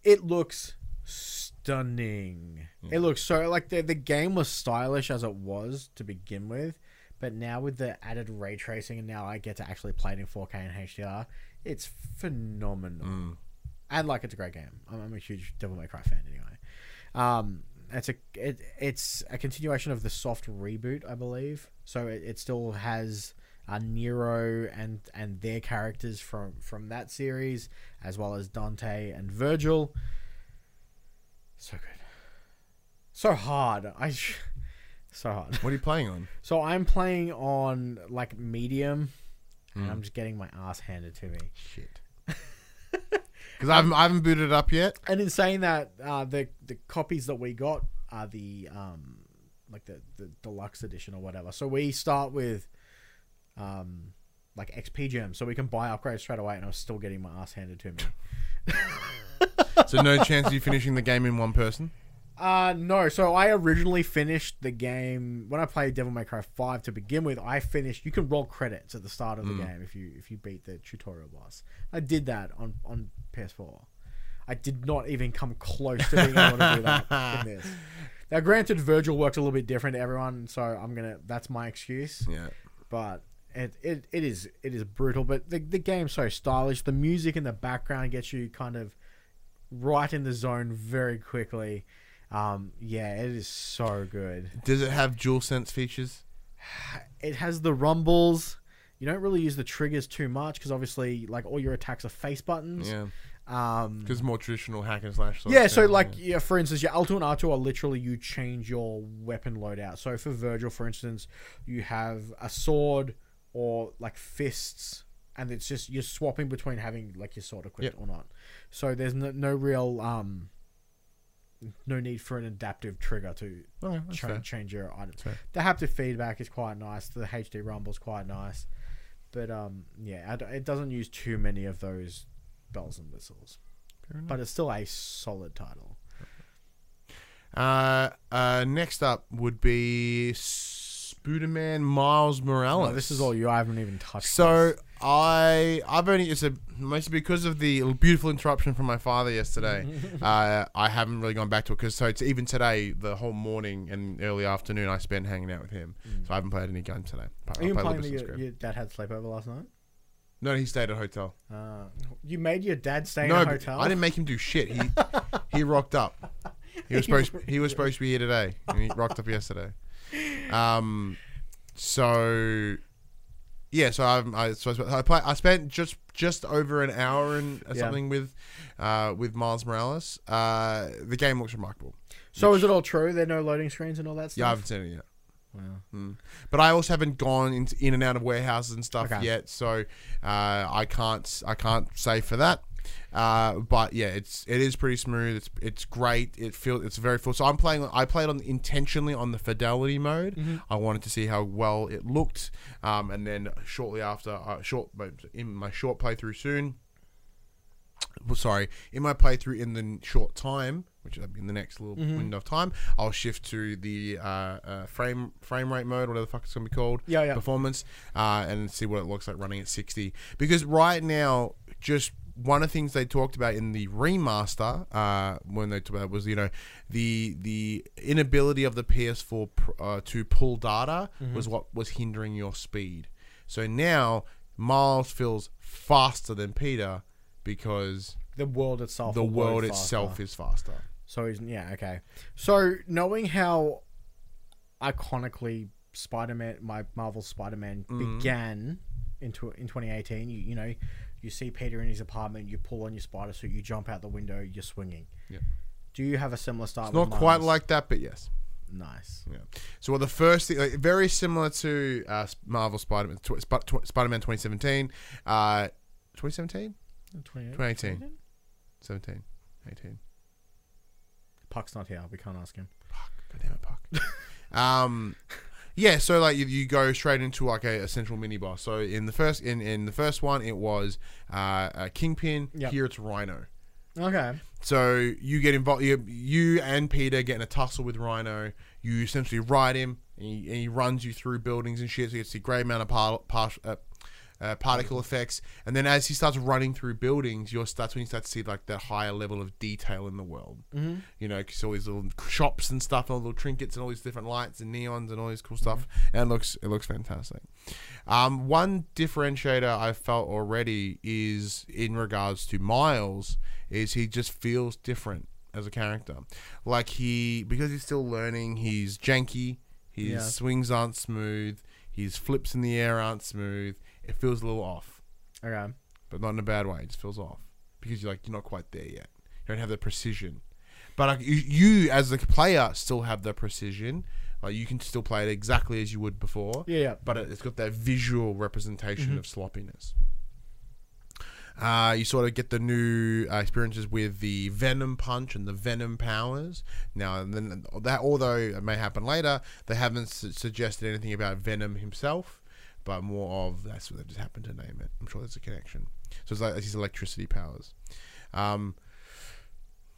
It looks stunning. It looks so like the the game was stylish as it was to begin with, but now with the added ray tracing and now I get to actually play it in 4K and HDR, it's phenomenal. And like it's a great game. I'm, I'm a huge Devil May Cry fan anyway. Um, it's a it, it's a continuation of the soft reboot, I believe. So it, it still has uh, Nero and and their characters from from that series, as well as Dante and Virgil. So good, so hard. I sh- so hard. What are you playing on? So I'm playing on like medium, and I'm just getting my ass handed to me. Shit. Because I haven't, I haven't booted it up yet. And in saying that, uh, the the copies that we got are the um like the, the deluxe edition or whatever. So we start with um like XP gems, so we can buy upgrades straight away. And I'm still getting my ass handed to me. So no chance of you finishing the game in one person. Uh no. So I originally finished the game when I played Devil May Cry Five to begin with. I finished. You can roll credits at the start of the game if you if you beat the tutorial boss. I did that on on PS4. I did not even come close to being able to do that in this. Now, granted, Virgil worked a little bit different to everyone, so I'm gonna. That's my excuse. Yeah. But it, it, it is it is brutal. But the the game's so stylish. The music in the background gets you kind of right in the zone very quickly. Um, yeah, it is so good. Does it have dual sense features? It has the rumbles. You don't really use the triggers too much because obviously, like all your attacks are face buttons. Yeah. Um, Because more traditional hack and slash. yeah, so thing, like yeah, for instance, your L2 and R2 are literally you change your weapon loadout. So for Virgil, for instance, you have a sword or like fists, and it's just you're swapping between having like your sword equipped or not. So there's no, no real um, no need for an adaptive trigger to Okay, that's change your items. The haptic feedback is quite nice. The HD rumble is quite nice, but um, yeah, I d- it doesn't use too many of those bells and whistles. But it's still a solid title. Uh, uh, next up would be Spooderman Miles Morales. Oh, this is all you. I haven't even touched. So this. I I've only it's a mostly because of the beautiful interruption from my father yesterday. uh, I haven't really gone back to it because so it's even today the whole morning and early afternoon I spent hanging out with him. So I haven't played any games today. Are I you played a implying little that your, your dad had sleepover last night? No, he stayed at a hotel. Uh, you made your dad stay no, in a hotel. I didn't make him do shit. He he rocked up. He was supposed he was supposed to be here today, and he rocked up yesterday. Um, so yeah, so I'm, I so I spent, I, play, I spent just just over an hour and Yeah. something with uh with Miles Morales. Uh, the game looks remarkable. So is it all true? There are no loading screens and all that stuff. Yeah, I haven't seen it yet. Wow. Mm. But I also haven't gone into, in and out of warehouses and stuff Okay. yet, so uh, I can't I can't say for that. Uh, but yeah, it's it is pretty smooth. It's it's great. It feels it's very full. So I'm playing. I played on intentionally on the fidelity mode. I wanted to see how well it looked, um, and then shortly after, uh, short in my short playthrough soon. Well, sorry, in my playthrough in the short time, which is in the next little Mm-hmm. window of time, I'll shift to the uh, uh, frame frame rate mode, whatever the fuck it's gonna be called, Yeah, yeah. performance, uh, and see what it looks like running at sixty. Because right now, just one of the things they talked about in the remaster, uh, when they talked about it was you know the the inability of the PS4 pr- uh, to pull data Mm-hmm. was what was hindering your speed. So now Miles feels faster than Peter because The world itself. the world faster. itself is faster. So he's yeah okay. So knowing how iconically Spider-Man, my Marvel Spider-Man Mm-hmm. began into in 2018, you you know, you see Peter in his apartment, you pull on your spider suit, you jump out the window, you're swinging. Yeah. Do you have a similar style? It's not quite like that, but yes. nice. Yeah. So well, the first thing, like, very similar to uh, Marvel Spider-Man, tw- Sp- tw- Spider-Man 2017, uh, 2017, 2018, 17, 18. Puck's not here. We can't ask him. God damn it, Puck. um, yeah. So like you, you go straight into like a, a central mini boss. So in the first in, in the first one, it was uh, a Kingpin. Yep. Here it's Rhino. Okay. So you get involved. You, you and Peter get in a tussle with Rhino. You essentially ride him, and he, and he runs you through buildings and shit. So you get to see a great amount of par, par, uh, uh, particle effects. And then as he starts running through buildings, you're that's when you start to see like that higher level of detail in the world. Mm-hmm. You know, 'cause all these little shops and stuff, and all the little trinkets and all these different lights and neons and all this cool stuff. And it looks it looks fantastic. Um, one differentiator I felt already is in regards to Miles is he just feels different as a character. Like he because he's still learning, he's janky, his Yeah. swings aren't smooth, his flips in the air aren't smooth. It feels a little off, Okay. but not in a bad way. It just feels off because you're like you're not quite there yet. You don't have the precision. But like, you, you as the player still have the precision. Like you can still play it exactly as you would before Yeah. yeah. but it- it's got that visual representation Mm-hmm. of sloppiness. Uh, you sort of get the new uh, experiences with the Venom Punch and the Venom powers. Now, and then that although it may happen later, they haven't su- suggested anything about Venom himself, but more of that's what they just happened to name it. I'm sure there's a connection. So it's like these electricity powers. Um,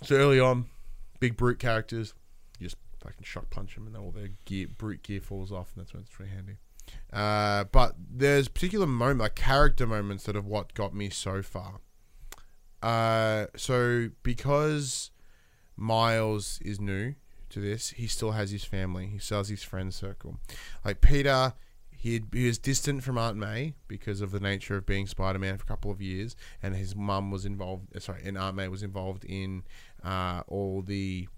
so early on, big brute characters, you just fucking shock punch them, and all their gear, brute gear falls off, and that's when it's really handy. Uh, but there's particular moment, like character moments that have what got me so far. Uh, so because Miles is new to this, he still has his family. He still has his friend circle. Like Peter, he he was distant from Aunt May because of the nature of being Spider Man for a couple of years, and his mum was involved. uh, Sorry, and Aunt May was involved in uh, all the.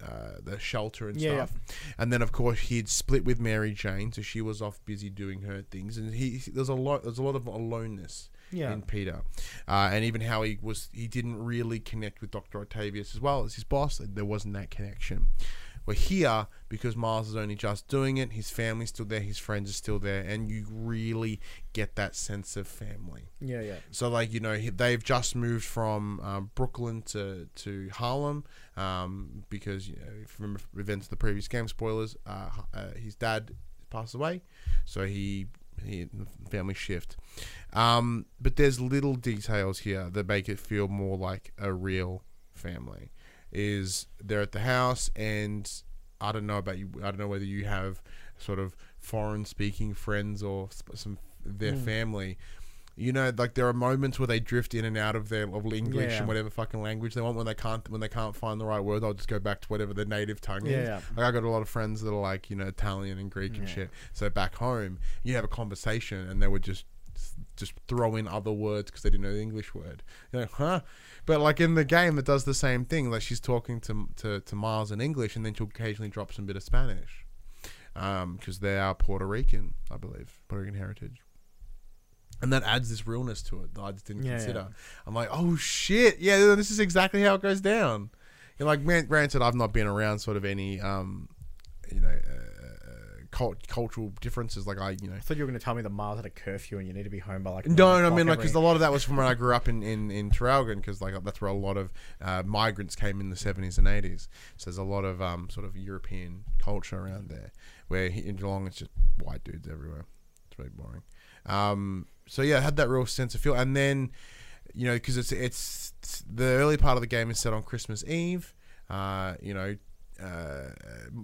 Uh, the shelter and Yeah, yeah. stuff, and then of course he'd split with Mary Jane, so she was off busy doing her things, and he there's a lot there's a lot of aloneness Yeah. in Peter, uh, and even how he was he didn't really connect with Doctor Octavius as well as his boss. There wasn't that connection. We're here because Miles is only just doing it. His family's still there. His friends are still there, and you really get that sense of family. Yeah, yeah. So like you know he- they've just moved from um, Brooklyn to to Harlem um, because you know, if you remember events of the previous game spoilers. Uh, uh, his dad passed away, so he he the family shift. Um, but there's little details here that make it feel more like a real family. Is they're at the house and I don't know about you. I don't know whether you have sort of foreign speaking friends or sp- some their Mm. family. You know, like there are moments where they drift in and out of their of English Yeah. and whatever fucking language they want. When they can't, when they can't find the right word, they'll just go back to whatever their native tongue Yeah, is. yeah. Like I got a lot of friends that are like you know Italian and Greek and shit. So back home, you have a conversation and they would just just throw in other words because they didn't know the English word. You're like, huh? But like in the game, it does the same thing. Like she's talking to to, to Miles in English, and then she'll occasionally drop some bit of Spanish, because they are Puerto Rican, I believe, Puerto Rican heritage. And that adds this realness to it that I just didn't Yeah, consider. yeah. I'm like, oh shit, yeah, this is exactly how it goes down. You know, like, man, granted, I've not been around sort of any, um, you know, uh, cult- cultural differences. Like I, you know, I thought you were going to tell me that Miles had a curfew and you need to be home by like. no, no, I mean like because a lot of that was from when I grew up in in in Traralgon because like that's where a lot of uh, migrants came in the seventies and eighties. So there's a lot of um sort of European culture around there. Where he, in Geelong it's just white dudes everywhere. It's really boring. Um, so yeah, I had that real sense of feel, and then you know because it's it's the early part of the game is set on Christmas Eve. Uh, you know, uh,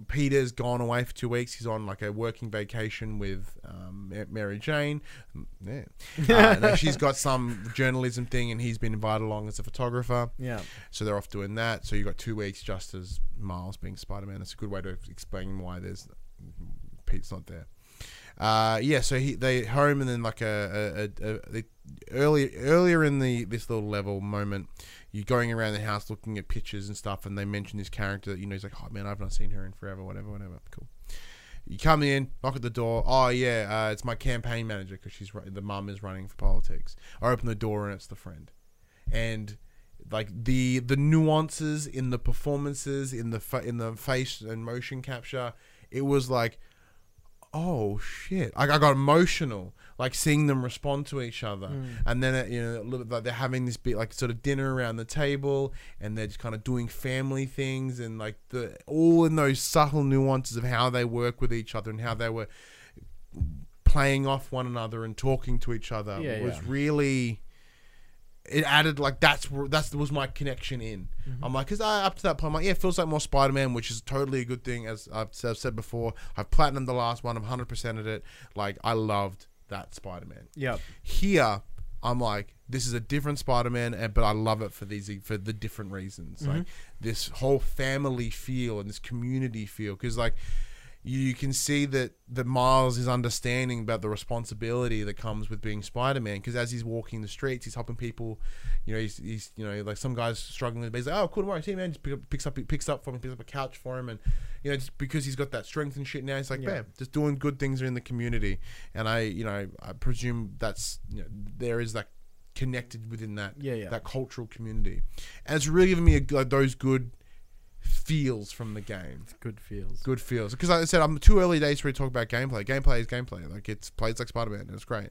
Peter's gone away for two weeks. He's on like a working vacation with um, Mary Jane. Mm, Yeah, uh, no, she's got some journalism thing, and he's been invited along as a photographer. Yeah. So they're off doing that. So you've got two weeks just as Miles being Spider Man. That's a good way to explain why there's Pete's not there. Uh, yeah, so he they home and then like a, a, a, a early earlier in the this little level moment, you're going around the house looking at pictures and stuff, and they mention this character that you know he's like, oh man, I've not seen her in forever, whatever, whatever. Cool. You come in, knock at the door. Oh yeah, uh, it's my campaign manager because she's the mum is running for politics. I open the door and it's the friend, and like the the nuances in the performances in the fa- in the face and motion capture, it was like, oh shit! I, I got emotional like seeing them respond to each other, mm. and then it, you know a little like they're having this bit like sort of dinner around the table, and they're just kind of doing family things, and like the all in those subtle nuances of how they work with each other and how they were playing off one another and talking to each other Yeah, was yeah. really it added like that's that's was my connection in. Mm-hmm. I'm like, because I up to that point, I'm like, yeah, it feels like more Spider-Man, which is totally a good thing. As I've, I've said before, I've platinumed the last one, I'm 100 percent at it. Like I loved that Spider-Man. Yeah. Here, I'm like, this is a different Spider-Man, and but I love it for these for the different reasons. Like this whole family feel and this community feel, because like you can see that that Miles is understanding about the responsibility that comes with being Spider-Man. Because as he's walking the streets, he's helping people. You know, he's, he's you know like some guys struggling. But he's like, oh, cool, tomorrow, see man, just pick up, picks up picks up for him, picks up a couch for him, and you know just because he's got that strength and shit now, he's like, Yeah. bam, just doing good things in the community. And I, you know, I presume that's you know, there is that connected within that Yeah, yeah. that cultural community, and it's really giving me a, like those good feels from the game Good feels. good feels. Because like I said, I'm too early days for to talk about gameplay. Gameplay is gameplay. Like it's plays like Spider Man. and It's great.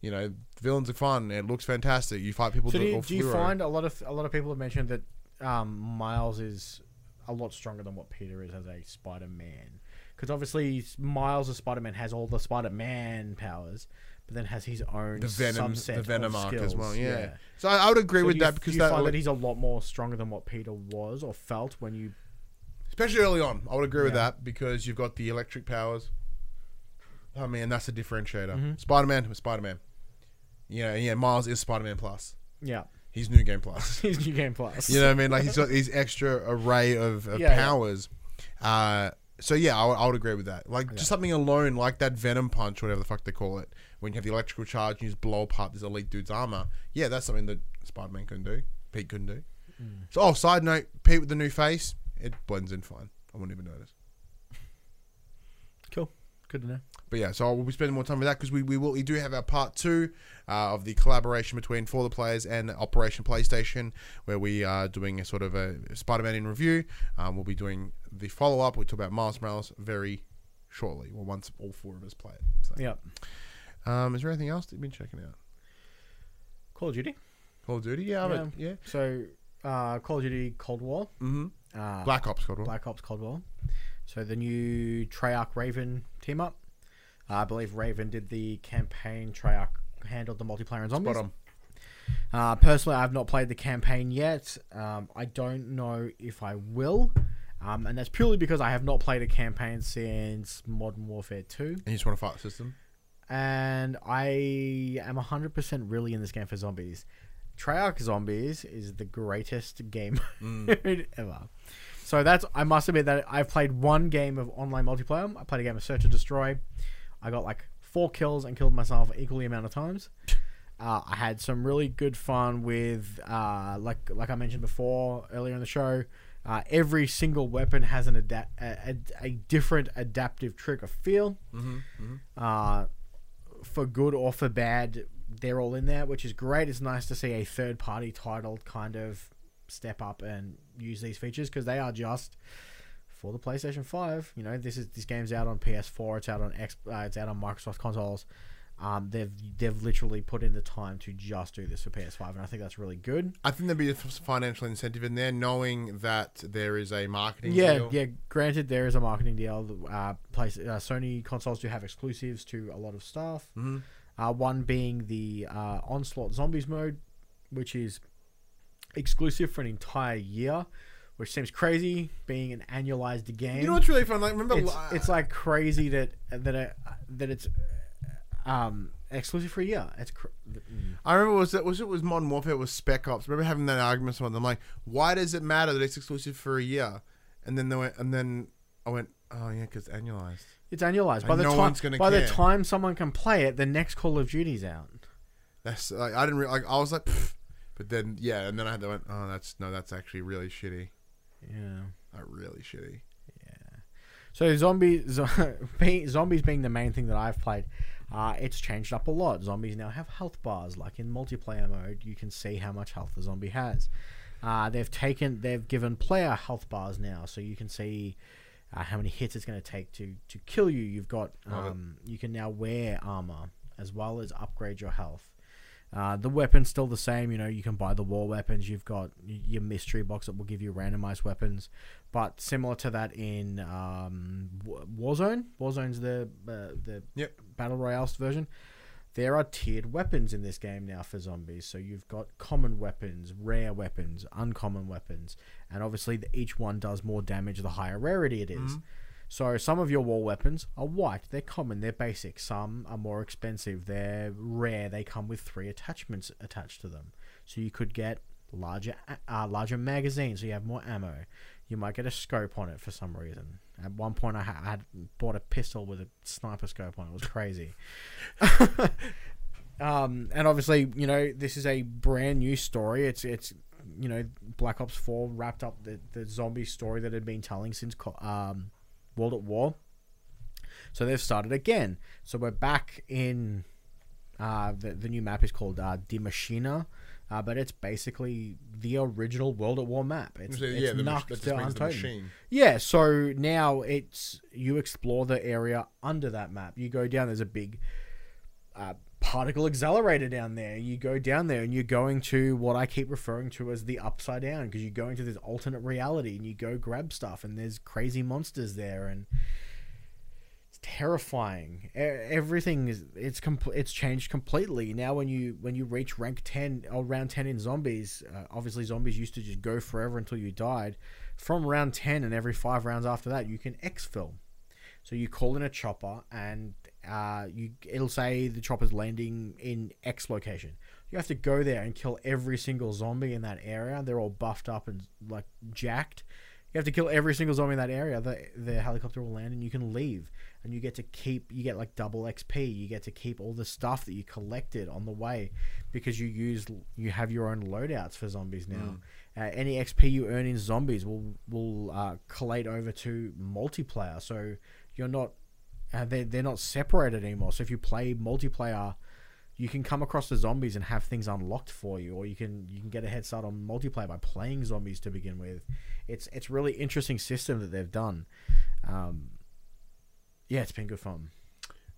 You know, villains are fun. It looks fantastic. You fight people. So do you, do you find a lot of a lot of people have mentioned that um, Miles is a lot stronger than what Peter is as a Spider-Man? Because obviously Miles as Spider-Man has all the Spider-Man powers, but then has his own the Venom, subset the Venom of arc as well? Yeah. So I, I would agree So with you, that because you that, find like, that he's a lot more stronger than what Peter was or felt when you especially early on, I would agree with that because you've got the electric powers. I mean, that's a differentiator. Mhm. Spider Man, Spider Man. Yeah, yeah. Miles is Spider Man plus. yeah He's new game plus. He's new game plus. You know what I mean? Like he's got his extra array of, of Yeah, yeah. powers. Uh, so yeah, I would, I would agree with that. Like just something alone, like that Venom punch, whatever the fuck they call it, when you have the electrical charge and you just blow apart this elite dude's armor. Yeah, that's something that Spider Man couldn't do. Pete couldn't do. Hmm. So, oh, side note, Pete with the new face, it blends in fine. I wouldn't even notice. Cool. Good to know. But yeah, so we'll be spending more time with that because we, we will we do have our part two uh, of the collaboration between For the Players and Operation PlayStation, where we are doing a sort of a Spider-Man in review. Um, we'll be doing the follow-up. We talk about Miles Morales very shortly. Well, once all four of us play it. So, Yep. Um, is there anything else that you've been checking out? Call of Duty. Call of Duty? Yeah, I mean, yeah. So, uh, Call of Duty Cold War. Mm-hmm. Uh, Black Ops Cold War. Black Ops Cold War. So the new Treyarch Raven team up. Uh, I believe Raven did the campaign. Treyarch handled the multiplayer and zombies. Uh, personally, I've not played the campaign yet. Um, I don't know if I will. Um, and that's purely because I have not played a campaign since Modern Warfare 2. And you just want to fight the system? And I am 100% really in this game for zombies. Treyarch Zombies is the greatest game mode ever. So that's, I must admit that I've played one game of online multiplayer. I played a game of Search and Destroy. I got like four kills and killed myself equally amount of times. Uh, I had some really good fun with, uh, like like I mentioned before earlier in the show. Uh, every single weapon has an a, a, a different adaptive trigger feel. Uh, for good or for bad, they're all in there, which is great. It's nice to see a third party title kind of step up and use these features because they are just for the PlayStation Five. You know, this is this game's out on PS4. It's out on X. Uh, it's out on Microsoft consoles. Um, they've they've literally put in the time to just do this for PS5, and I think that's really good. I think there'd be a financial incentive in there, knowing that there is a marketing Yeah, deal. yeah. Granted, there is a marketing deal. Uh, place, uh, Sony consoles do have exclusives to a lot of stuff. Mhm. Uh, one being the uh, Onslaught Zombies mode, which is exclusive for an entire year, which seems crazy, being an annualized game. You know what's really fun? Like, remember, it's, it's like crazy that that it, that it's um exclusive for a year. It's cr-. I remember it was it was it was Modern Warfare, it was Spec Ops. I remember having that argument with. I'm like, why does it matter that it's exclusive for a year? And then they went, and then I went, oh yeah, because annualized. it's annualized. By the no time one's gonna by the time someone can play it, the next Call of Duty's out. That's like I didn't re- like. I was like, Pfft. but then yeah, and then I had to went, oh, that's no, that's actually really shitty. Yeah. Like really shitty. Yeah. So zombies, zo- zombies being the main thing that I've played, uh, it's changed up a lot. Zombies now have health bars. Like in multiplayer mode, you can see how much health the zombie has. Uh, they've taken, they've given player health bars now, so you can see uh, how many hits it's going to take to to kill you. You've got, um, you can now wear armor as well as upgrade your health. Uh, the weapon's still the same. You know, you can buy the war weapons. You've got your mystery box that will give you randomized weapons. But similar to that in um, Warzone, Warzone's the uh, the Yep. Battle royale version. There are tiered weapons in this game now for zombies. So you've got common weapons, rare weapons, uncommon weapons, and obviously the, each one does more damage the higher rarity it is. So some of your war weapons are white, they're common, they're basic. Some are more expensive, they're rare. They come with three attachments attached to them. So you could get larger uh, larger magazines, so you have more ammo. You might get a scope on it for some reason. At one point, I, ha- I had bought a pistol with a sniper scope on it. It was crazy. um, and obviously, you know, this is a brand new story. It's it's you know, Black Ops Four wrapped up the the zombie story that had been telling since um, World at War. So they've started again. So we're back in uh, the the new map is called uh, Die Maschine, uh, but it's basically the original World at War map. It's, So, it's yeah, the mach- Nacht that just der means the Untoten. machine. Yeah, so now it's you explore the area under that map. You go down. There's a big uh, particle accelerator down there. You go down there and you're going to what I keep referring to as the upside down because you go into this alternate reality and you go grab stuff and there's crazy monsters there and it's terrifying. Everything is it's compl- it's changed completely now. When you when you reach rank ten or round ten in zombies, uh, obviously zombies used to just go forever until you died. From round ten and every five rounds after that, you can exfil. So you call in a chopper, and uh, you it'll say the chopper's landing in X location. You have to go there and kill every single zombie in that area. They're all buffed up and like jacked. You have to kill every single zombie in that area. The the helicopter will land, and you can leave. And you get to keep. You get like double XP. You get to keep all the stuff that you collected on the way, because you use you have your own loadouts for zombies now. Uh, any XP you earn in zombies will will uh, collate over to multiplayer. So you're not uh, they they're not separated anymore. So if you play multiplayer, you can come across the zombies and have things unlocked for you, or you can you can get a head start on multiplayer by playing zombies to begin with. It's it's really interesting system that they've done. Um, yeah, it's been good fun.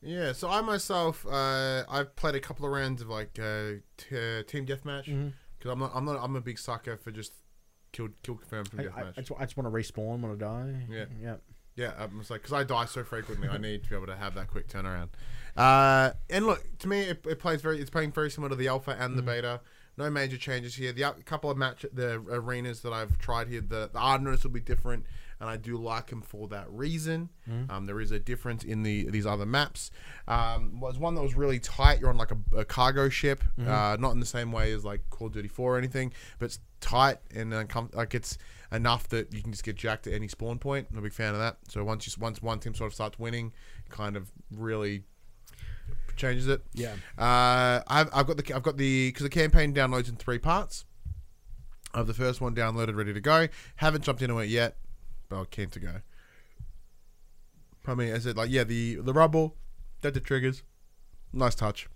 Yeah, so I myself, uh, I've played a couple of rounds of like uh, t- uh, team deathmatch because I'm not, I'm not, I'm a big sucker for just kill, kill confirmed from I, I, deathmatch. I just, I just want to respawn when I die. Yeah. yeah. Yeah, I'm just like because I die so frequently, I need to be able to have that quick turnaround. Uh, and look, to me, it, it plays very. It's playing very similar to the alpha and the beta. No major changes here. The couple of match the arenas that I've tried here, the, the hardness will be different, and I do like them for that reason. Um, there is a difference in the these other maps. Um, was one that was really tight. You're on like a, a cargo ship, uh, not in the same way as like Call of Duty 4 or anything, but it's tight and uncom- like it's enough that you can just get jacked at any spawn point. I'm a big fan of that. So once you once one team sort of starts winning, it kind of really changes it. Yeah. Uh, I've, I've got the I've got the because the campaign downloads in three parts. I have the first one downloaded, ready to go. Haven't jumped into it yet, but I'm keen to go. I mean, I said like yeah, the the rubble, that the triggers, nice touch.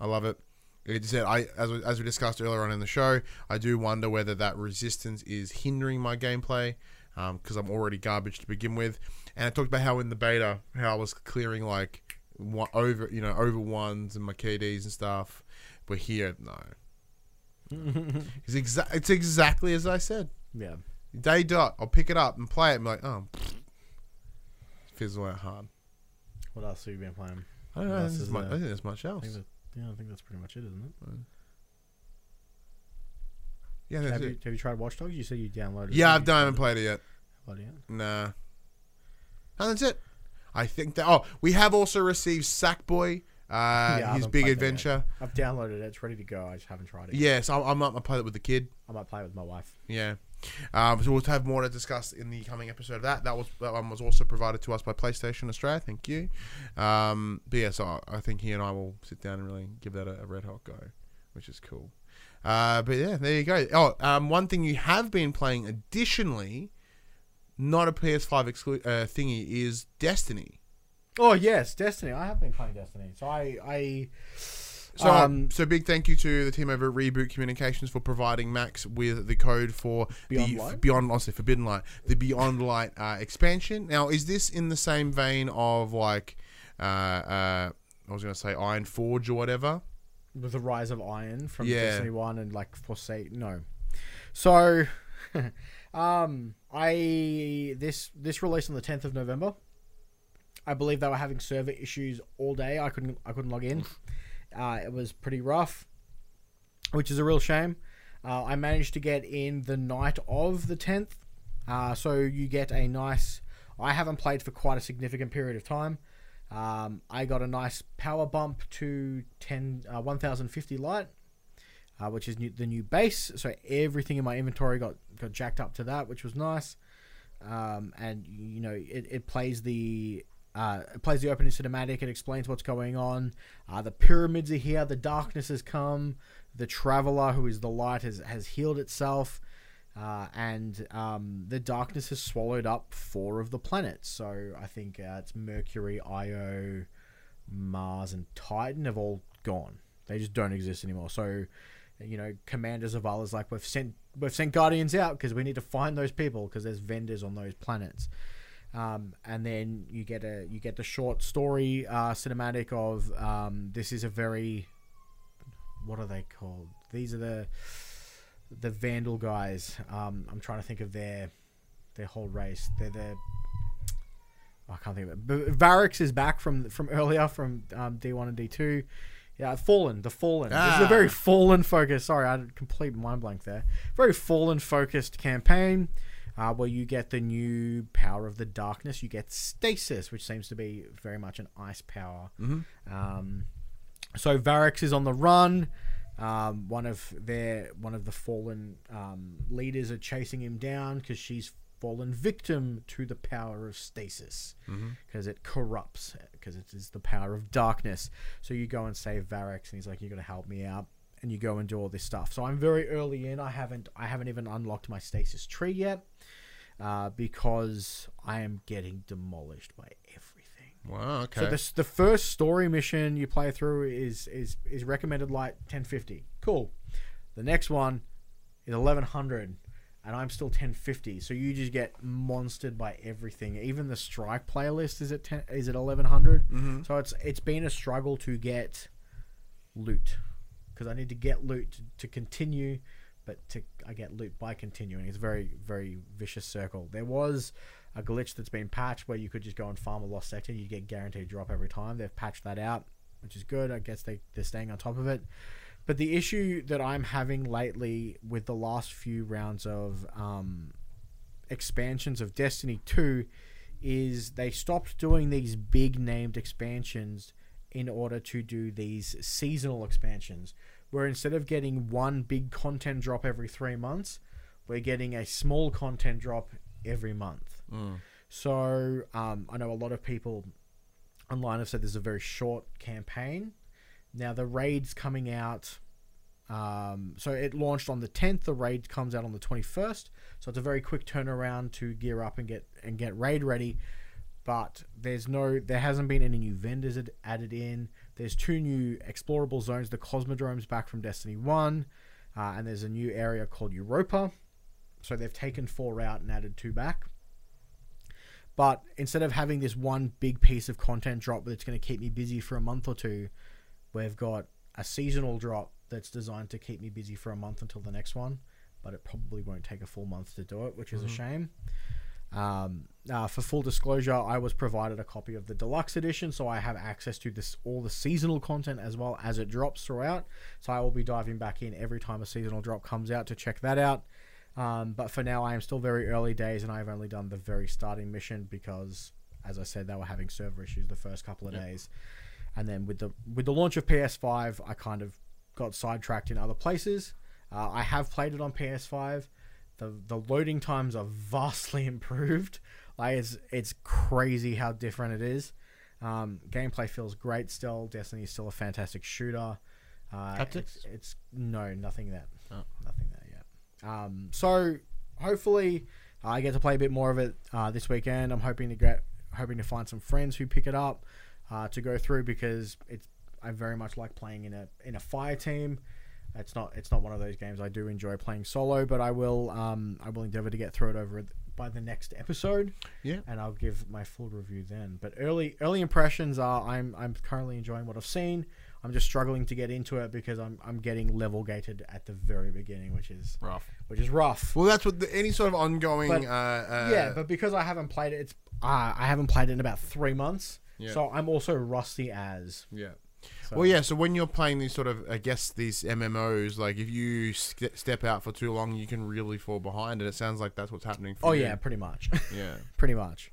I love it. Like I said, I as we, as we discussed earlier on in the show, I do wonder whether that resistance is hindering my gameplay um, because I'm already garbage to begin with. And I talked about how in the beta, how I was clearing like one, over you know over ones and my KDs and stuff. But here, no, it's it's exactly as I said. Yeah. Day dot, I'll pick it up and play it. and be like, oh, fizzle out hard. What else have you been playing? I don't know. What else There's is much, I think there's much I else. think that, yeah, I think that's pretty much it, isn't it? Yeah, Have it. you, have you tried Watch Dogs? You said you downloaded. it. Yeah, I've done. I haven't played it yet. it? Bloody hell. Nah. And that's it. I think that. Oh, we have also received Sackboy, uh, I his big played yet. adventure. I've downloaded it. It's ready to go. I just haven't tried it. Yes, I, I might play it with the kid. I might play it with my wife. Yeah. Um, so we'll have more to discuss in the coming episode of that. That was that one was also provided to us by PlayStation Australia. Thank you. Um, but yeah, so I think he and I will sit down and really give that a, a red hot go, which is cool. Uh, but yeah, there you go. Oh, um, one thing you have been playing additionally, not a PS5 exclu- uh, thingy, is Destiny. Oh yes, Destiny. I have been playing Destiny. So I, I So, Um, so big thank you to the team over at Reboot Communications for providing Max with the code for Beyond the Light? Beyond, Forbidden Light, the Beyond Light uh, expansion. Now, is this in the same vein of like, uh, uh, I was going to say Iron Forge or whatever? with the rise of Iron from Yeah. Destiny One and like Forsake. No, so um, I this this released on the tenth of November. I believe they were having server issues all day. I couldn't I couldn't log in. Uh, it was pretty rough, which is a real shame. Uh, I managed to get in the night of the tenth, uh, so you get a nice. I haven't played for quite a significant period of time. Um, I got a nice power bump to 10, uh, 1050 light, uh, which is new, the new base. So everything in my inventory got, got jacked up to that, which was nice. Um, and you know, it, it plays the uh, it plays the opening cinematic. It explains what's going on. Uh, the pyramids are here. The darkness has come. The traveler, who is the light, has has healed itself. Uh, and um, the darkness has swallowed up four of the planets. So I think uh, it's Mercury, Io, Mars, and Titan have all gone. They just don't exist anymore. So, you know, Commander Zavala's like, we've sent we've sent Guardians out because we need to find those people because there's vendors on those planets. Um, and then you get a you get the short story uh, cinematic of um, this is a very what are they called? These are the the Vandal guys. Um, I'm trying to think of their their whole race. They're the I can't think of it. But Variks is back from from earlier from um, D1 and D2. Yeah, Fallen, the Fallen. This is a Ah. very Fallen focus. Sorry, I had a complete mind blank there. Very Fallen focused campaign. Uh, where you get the new power of the darkness. You get stasis, which seems to be very much an ice power. Um, so Variks is on the run. Um, one of their one of the fallen um, leaders are chasing him down because she's fallen victim to the power of stasis because it corrupts because it is the power of darkness. So you go and save Variks, and he's like, "You got to help me out." And you go and do all this stuff. So I'm very early in. I haven't I haven't even unlocked my stasis tree yet uh, because I am getting demolished by everything. Wow. Okay. So this the first story mission you play through is is is recommended light 1050. Cool. The next one is 1100 and I'm still 1050. So you just get monstered by everything. Even the strike playlist is at 10, is at 1100. Mhm. So it's it's been a struggle to get loot because I need to get loot to, to continue but to I get loot by continuing. It's a very very vicious circle. There was a glitch that's been patched where you could just go and farm a lost sector. You get guaranteed drop every time. They've patched that out, which is good. I guess they they're staying on top of it. But the issue that I'm having lately with the last few rounds of um, expansions of Destiny 2 is they stopped doing these big named expansions in order to do these seasonal expansions where instead of getting one big content drop every 3 months we're getting a small content drop every month Mm. so um, I know a lot of people online have said this is a very short campaign. Now the raid's coming out. Um, so it launched on the 10th. The raid comes out on the 21st. So it's a very quick turnaround to gear up and get and get raid ready. But there's no, there hasn't been any new vendors ad- added in. There's two new explorable zones. The Cosmodrome's back from Destiny One, uh, and there's a new area called Europa. So they've taken four out and added two back. But instead of having this one big piece of content drop that's going to keep me busy for a month or two, we've got a seasonal drop that's designed to keep me busy for a month until the next one. But it probably won't take a full month to do it, which is a shame. Um, uh, for full disclosure, I was provided a copy of the deluxe edition, so I have access to this all the seasonal content as well as it drops throughout. So I will be diving back in every time a seasonal drop comes out to check that out. Um, but for now, I am still very early days, and I've only done the very starting mission because, as I said, they were having server issues the first couple of days, and then with the with the launch of PS5, I kind of got sidetracked in other places. Uh, I have played it on PS5. The the loading times are vastly improved. Like it's it's crazy how different it is. Um, gameplay feels great still. Destiny is still a fantastic shooter. Uh, It's, it's no nothing that Oh. nothing there yet. Um, so hopefully I get to play a bit more of it uh, this weekend. I'm hoping to get hoping to find some friends who pick it up uh, to go through because it's I very much like playing in a in a fire team. It's not it's not one of those games I do enjoy playing solo, but I will um, I will endeavor to get through it over by the next episode. Yeah. and I'll give my full review then. But early early impressions are I'm I'm currently enjoying what I've seen. I'm just struggling to get into it because I'm I'm getting level gated at the very beginning, which is Rough. which is rough. Well, that's what the, any sort of ongoing. But- uh, uh, yeah, but because I haven't played it, it's uh, I haven't played it in about three months, Yeah. so I'm also rusty as. yeah. So. Well, yeah. So when you're playing these sort of, I guess these MMOs, like if you st- step out for too long, you can really fall behind, and it sounds like that's what's happening. For Oh you. yeah, pretty much, yeah. pretty much.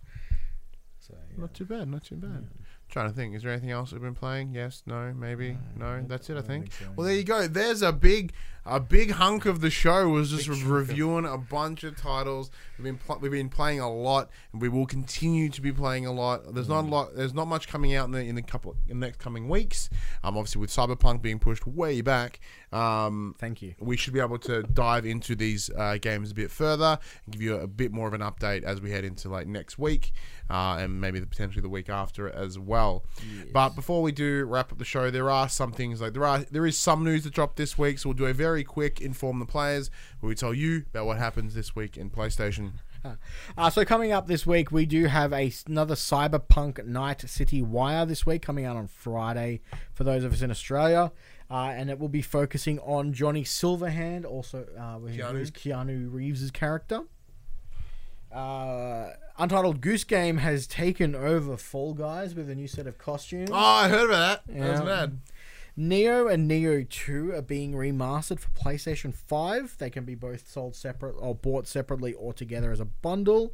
So yeah. Not too bad. Not too bad. Trying to think. Is there anything else we've been playing? Yes. No. Maybe. No. That's it. I think. think so, Well, there you go. There's a big, a big hunk of the show was just Big chunk reviewing a bunch of titles. We've been pl- we've been playing a lot, and we will continue to be playing a lot. There's Mm. not a lot. There's not much coming out in the in the couple in the next coming weeks. Um, obviously with Cyberpunk being pushed way back. Um, Thank you. we should be able to dive into these uh, games a bit further and give you a bit more of an update as we head into like next week uh, and maybe the, potentially the week after as well. But before we do wrap up the show, there are some things like there are there is some news that dropped this week, so we'll do a very quick inform the players where we tell you about what happens this week in PlayStation. Uh, so coming up this week, we do have a, another Cyberpunk Night City Wire this week coming out on Friday for those of us in Australia, uh, and it will be focusing on Johnny Silverhand, also uh, Keanu. Keanu Reeves' character. Uh, Untitled Goose Game has taken over Fall Guys with a new set of costumes. Oh, I heard about that. That was Yeah. mad. Nioh and Nioh 2 are being remastered for PlayStation 5. They can be both sold separate or bought separately or together as a bundle.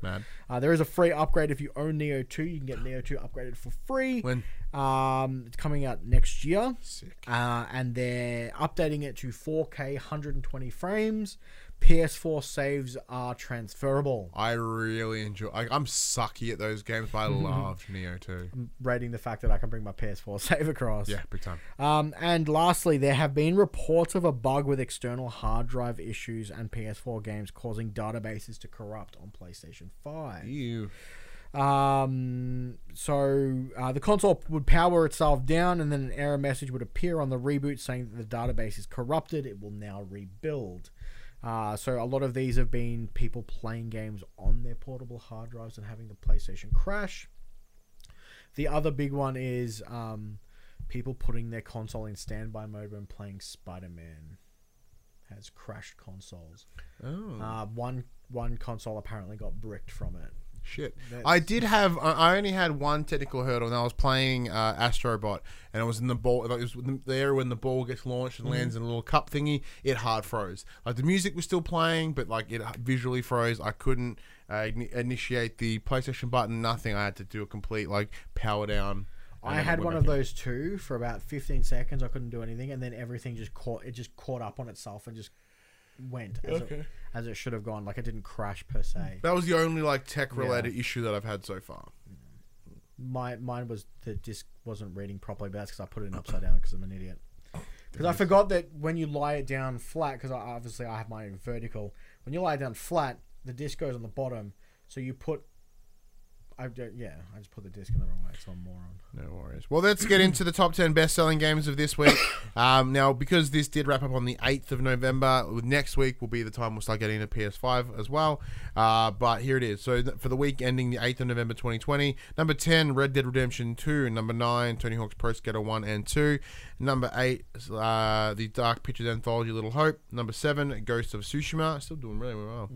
Uh, there is a free upgrade if you own Nioh 2. You can get Nioh 2 upgraded for free. When? Um, it's coming out next year. Sick. Uh, and they're updating it to 4K 120 frames. PS4 saves are transferable. I really enjoy. I, I'm sucky at those games, but I loved Nioh too. Rating the fact that I can bring my PS4 save across. Yeah, big time. Um, and lastly, there have been reports of a bug with external hard drive issues and PS4 games causing databases to corrupt on PlayStation 5. You. Um, so uh, the console would power itself down, and then an error message would appear on the reboot saying that the database is corrupted. It will now rebuild. Uh, so a lot of these have been people playing games on their portable hard drives and having the PlayStation crash. The other big one is um, people putting their console in standby mode when playing Spider Man. Has crashed consoles. Oh Uh, one one console apparently got bricked from it. Shit! that's- I did have. I only had one technical hurdle, and I was playing uh, Astrobot, and it was in the ball. It was there when the ball gets launched and lands in a little cup thingy. It hard froze. Like the music was still playing, but like it visually froze. I couldn't uh, initiate the PlayStation button. Nothing. I had to do a complete like power down. I had one of those too for about 15 seconds. I couldn't do anything, and then everything just caught. It just caught up on itself and just went as, it, Okay. As it should have gone. Like it didn't crash per se. Mm. That was the only like tech related issue that I've had so far. My mine was the disc wasn't reading properly, but that's because I put it in upside down because I'm an idiot. Because I forgot that when you lie it down flat, because obviously I have my vertical. When you lie it down flat, the disc goes on the bottom. So you put. I yeah, I just put the disc in the wrong way, so I'm moron. No worries. Well, let's get into the top 10 best selling games of this week. Um, now, because this did wrap up on the 8th of November, next week will be the time we'll start getting into PS5 as well. Uh, but here it is. So, th- for the week ending the 8th of November 2020, number 10, Red Dead Redemption 2. Number 9, Tony Hawk's Pro Skater 1 and 2. Number 8, uh, the Dark Pictures Anthology Little Hope. Number 7, Ghost of Tsushima. Still doing really well.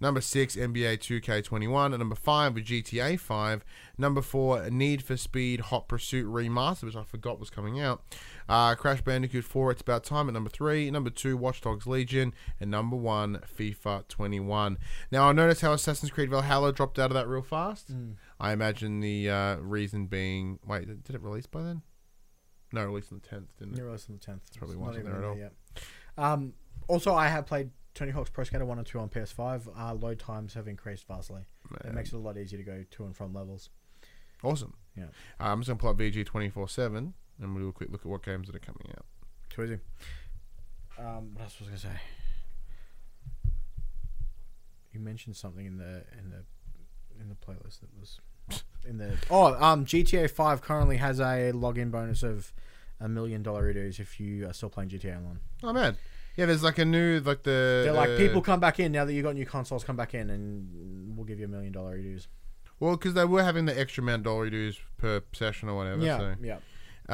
Number 6, NBA 2K21. Number 5, GTA 5. Number 4, Need for Speed Hot Pursuit Remastered, which I forgot was coming out. Uh, Crash Bandicoot 4, It's About Time at number 3. Number 2, Watch Dogs Legion. And number 1, FIFA 21. Now, I noticed how Assassin's Creed Valhalla dropped out of that real fast. I imagine the uh, reason being. Wait, did it release by then? No, released on the 10th, didn't it? It released on the tenth. Probably wasn't there at all. Um, also, I have played Tony Hawk's Pro Skater one and two on PS5. Uh, load times have increased vastly. It makes it a lot easier to go to and from levels. Awesome. Yeah. Uh, I'm just going to pull up VG 24 7 and we'll do a quick look at what games that are coming out. Too easy. Um, what else was I gonna say? You mentioned something in the in the in the playlist that was in the oh um GTA Five currently has a login bonus of a million dollar dues if you are still playing GTA Online. Oh, man. Yeah, there's like a new, like the. They're like the- people come back in now that you have got new consoles. Come back in and we'll give you a million dollar dues. Well, because they were having the extra amount of dollar per session or whatever. Yeah, So. yeah. Uh,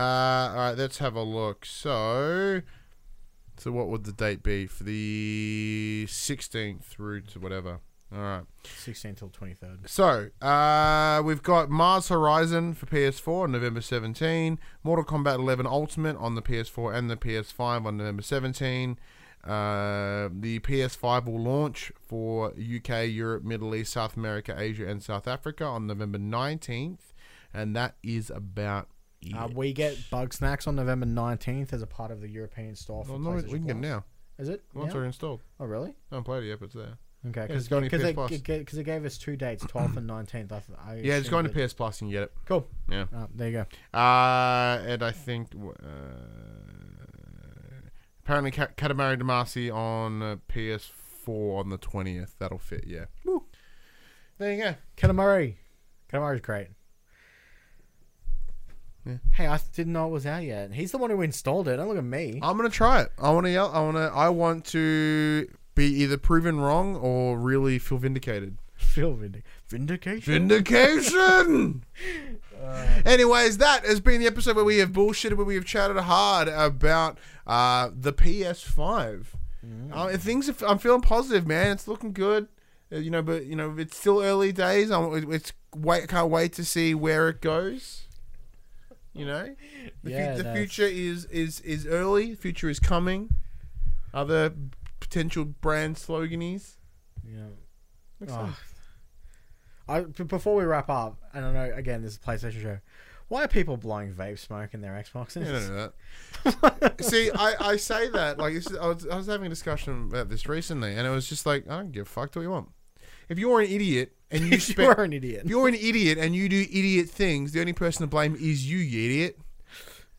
all right, let's have a look. So, so what would the date be for the 16th through to whatever? All right. 16 till 23rd. So, uh, we've got Mars Horizon for PS4 on November 17, Mortal Kombat 11 Ultimate on the PS4 and the PS5 on November 17. Uh, the PS5 will launch for UK, Europe, Middle East, South America, Asia, and South Africa on November 19th. And that is about it. Uh, we get Bugsnax on November 19th as a part of the European store for Well, no, we can get it now. Is it? Once now? they're installed. Oh, really? I haven't played it yet, but it's there. Okay, it's because going to PS it, Plus. because it gave us two dates, 12th and 19th. I, I Yeah, it's assumed going to PS Plus and you get it. Cool. Yeah. Uh, there you go. Uh, and I think uh, apparently Ka- Katamari Damacy on uh, PS4 on the 20th. That'll fit, yeah. There you go. Katamari. Katamari's great. Yeah. Hey, I didn't know it was out yet. He's the one who installed it. Don't look at me. I'm gonna try it. I want to yell. I want to. I want to be either proven wrong or really feel vindicated. Feel vindic- vindication. Vindication. Anyways, that has been the episode where we have bullshitted, where we have chatted hard about uh, the PS5. Uh, things, are, I'm feeling positive, man. It's looking good. Uh, you know, but you know, it's still early days. I'm, it's wait, can't wait to see where it goes. You know, the, fu- the future is is is early. The future is coming. Other potential brand sloganies. Yeah. Oh. sense. I, b- before we wrap up, and I know again this is a PlayStation show. Why are people blowing vape smoke in their Xboxes? Yeah, I don't know that. See, I, I say that like this is, I was I was having a discussion about this recently, and it was just like I don't give a fuck. Do what you want. If you're an idiot and you you spend, are an idiot. if you're an idiot and you do idiot things, the only person to blame is you, you idiot.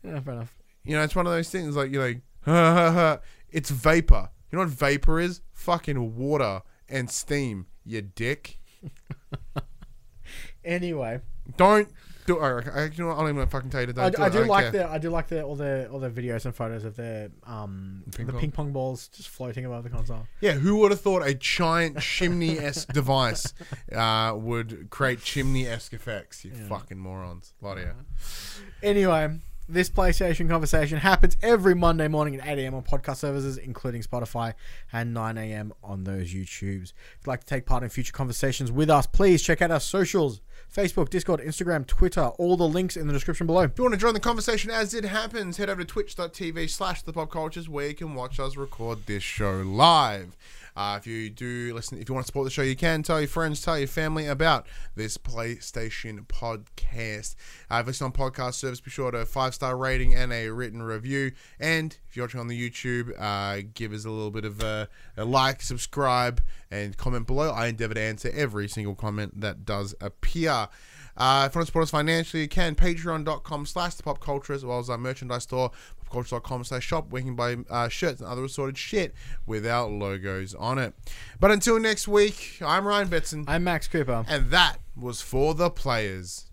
Yeah, fair enough. You know, it's one of those things like you're like, ha ha ha. It's vapor. You know what vapor is? Fucking water and steam. You dick. Anyway, Don't do. I, I, you know what? I don't even fucking tell you to don't I, do I do don't like care. the I do like the all the all the videos and photos of the um Ping the pong? ping pong balls just floating above the console. Yeah, who would have thought a giant chimney esque device uh, would create chimney esque effects? You fucking morons. Lot of you. Anyway, this PlayStation conversation happens every Monday morning at 8 a.m. on podcast services, including Spotify, and 9 a.m. on those YouTubes. If you'd like to take part in future conversations with us, please check out our socials Facebook, Discord, Instagram, Twitter, all the links in the description below. If you want to join the conversation as it happens, head over to twitch.tv slash the pop cultures where you can watch us record this show live. Uh, if you do listen, if you want to support the show, you can tell your friends, tell your family about this PlayStation podcast. Uh, if you listen on podcast service, be sure to five star rating and a written review. And if you're watching on the YouTube, uh, give us a little bit of a, a like, subscribe, and comment below. I endeavor to answer every single comment that does appear. Uh, if you want to support us financially, you can. Patreon.com slash the pop culture, as well as our merchandise store, popculture.com slash shop, where you can buy uh, shirts and other assorted shit with our logos on it. But until next week, I'm Ryan Betson, I'm Max Cooper. and that was for the players.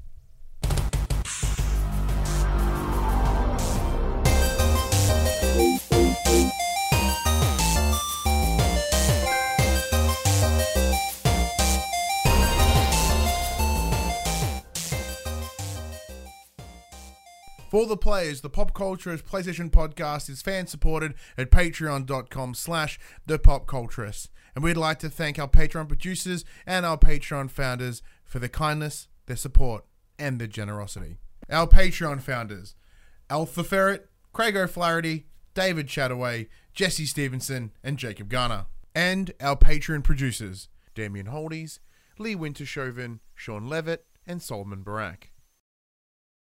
For the players, the Pop Culturist PlayStation podcast is fan supported at patreon.com slash the pop. And we'd like to thank our Patreon producers and our Patreon founders for their kindness, their support, and their generosity. Our Patreon founders, Alpha Ferret, Craig O'Flaherty, David Chataway, Jesse Stevenson, and Jacob Garner. And our Patreon producers, Damien Holdies, Lee Wintershoven, Sean Levitt, and Solomon Barak.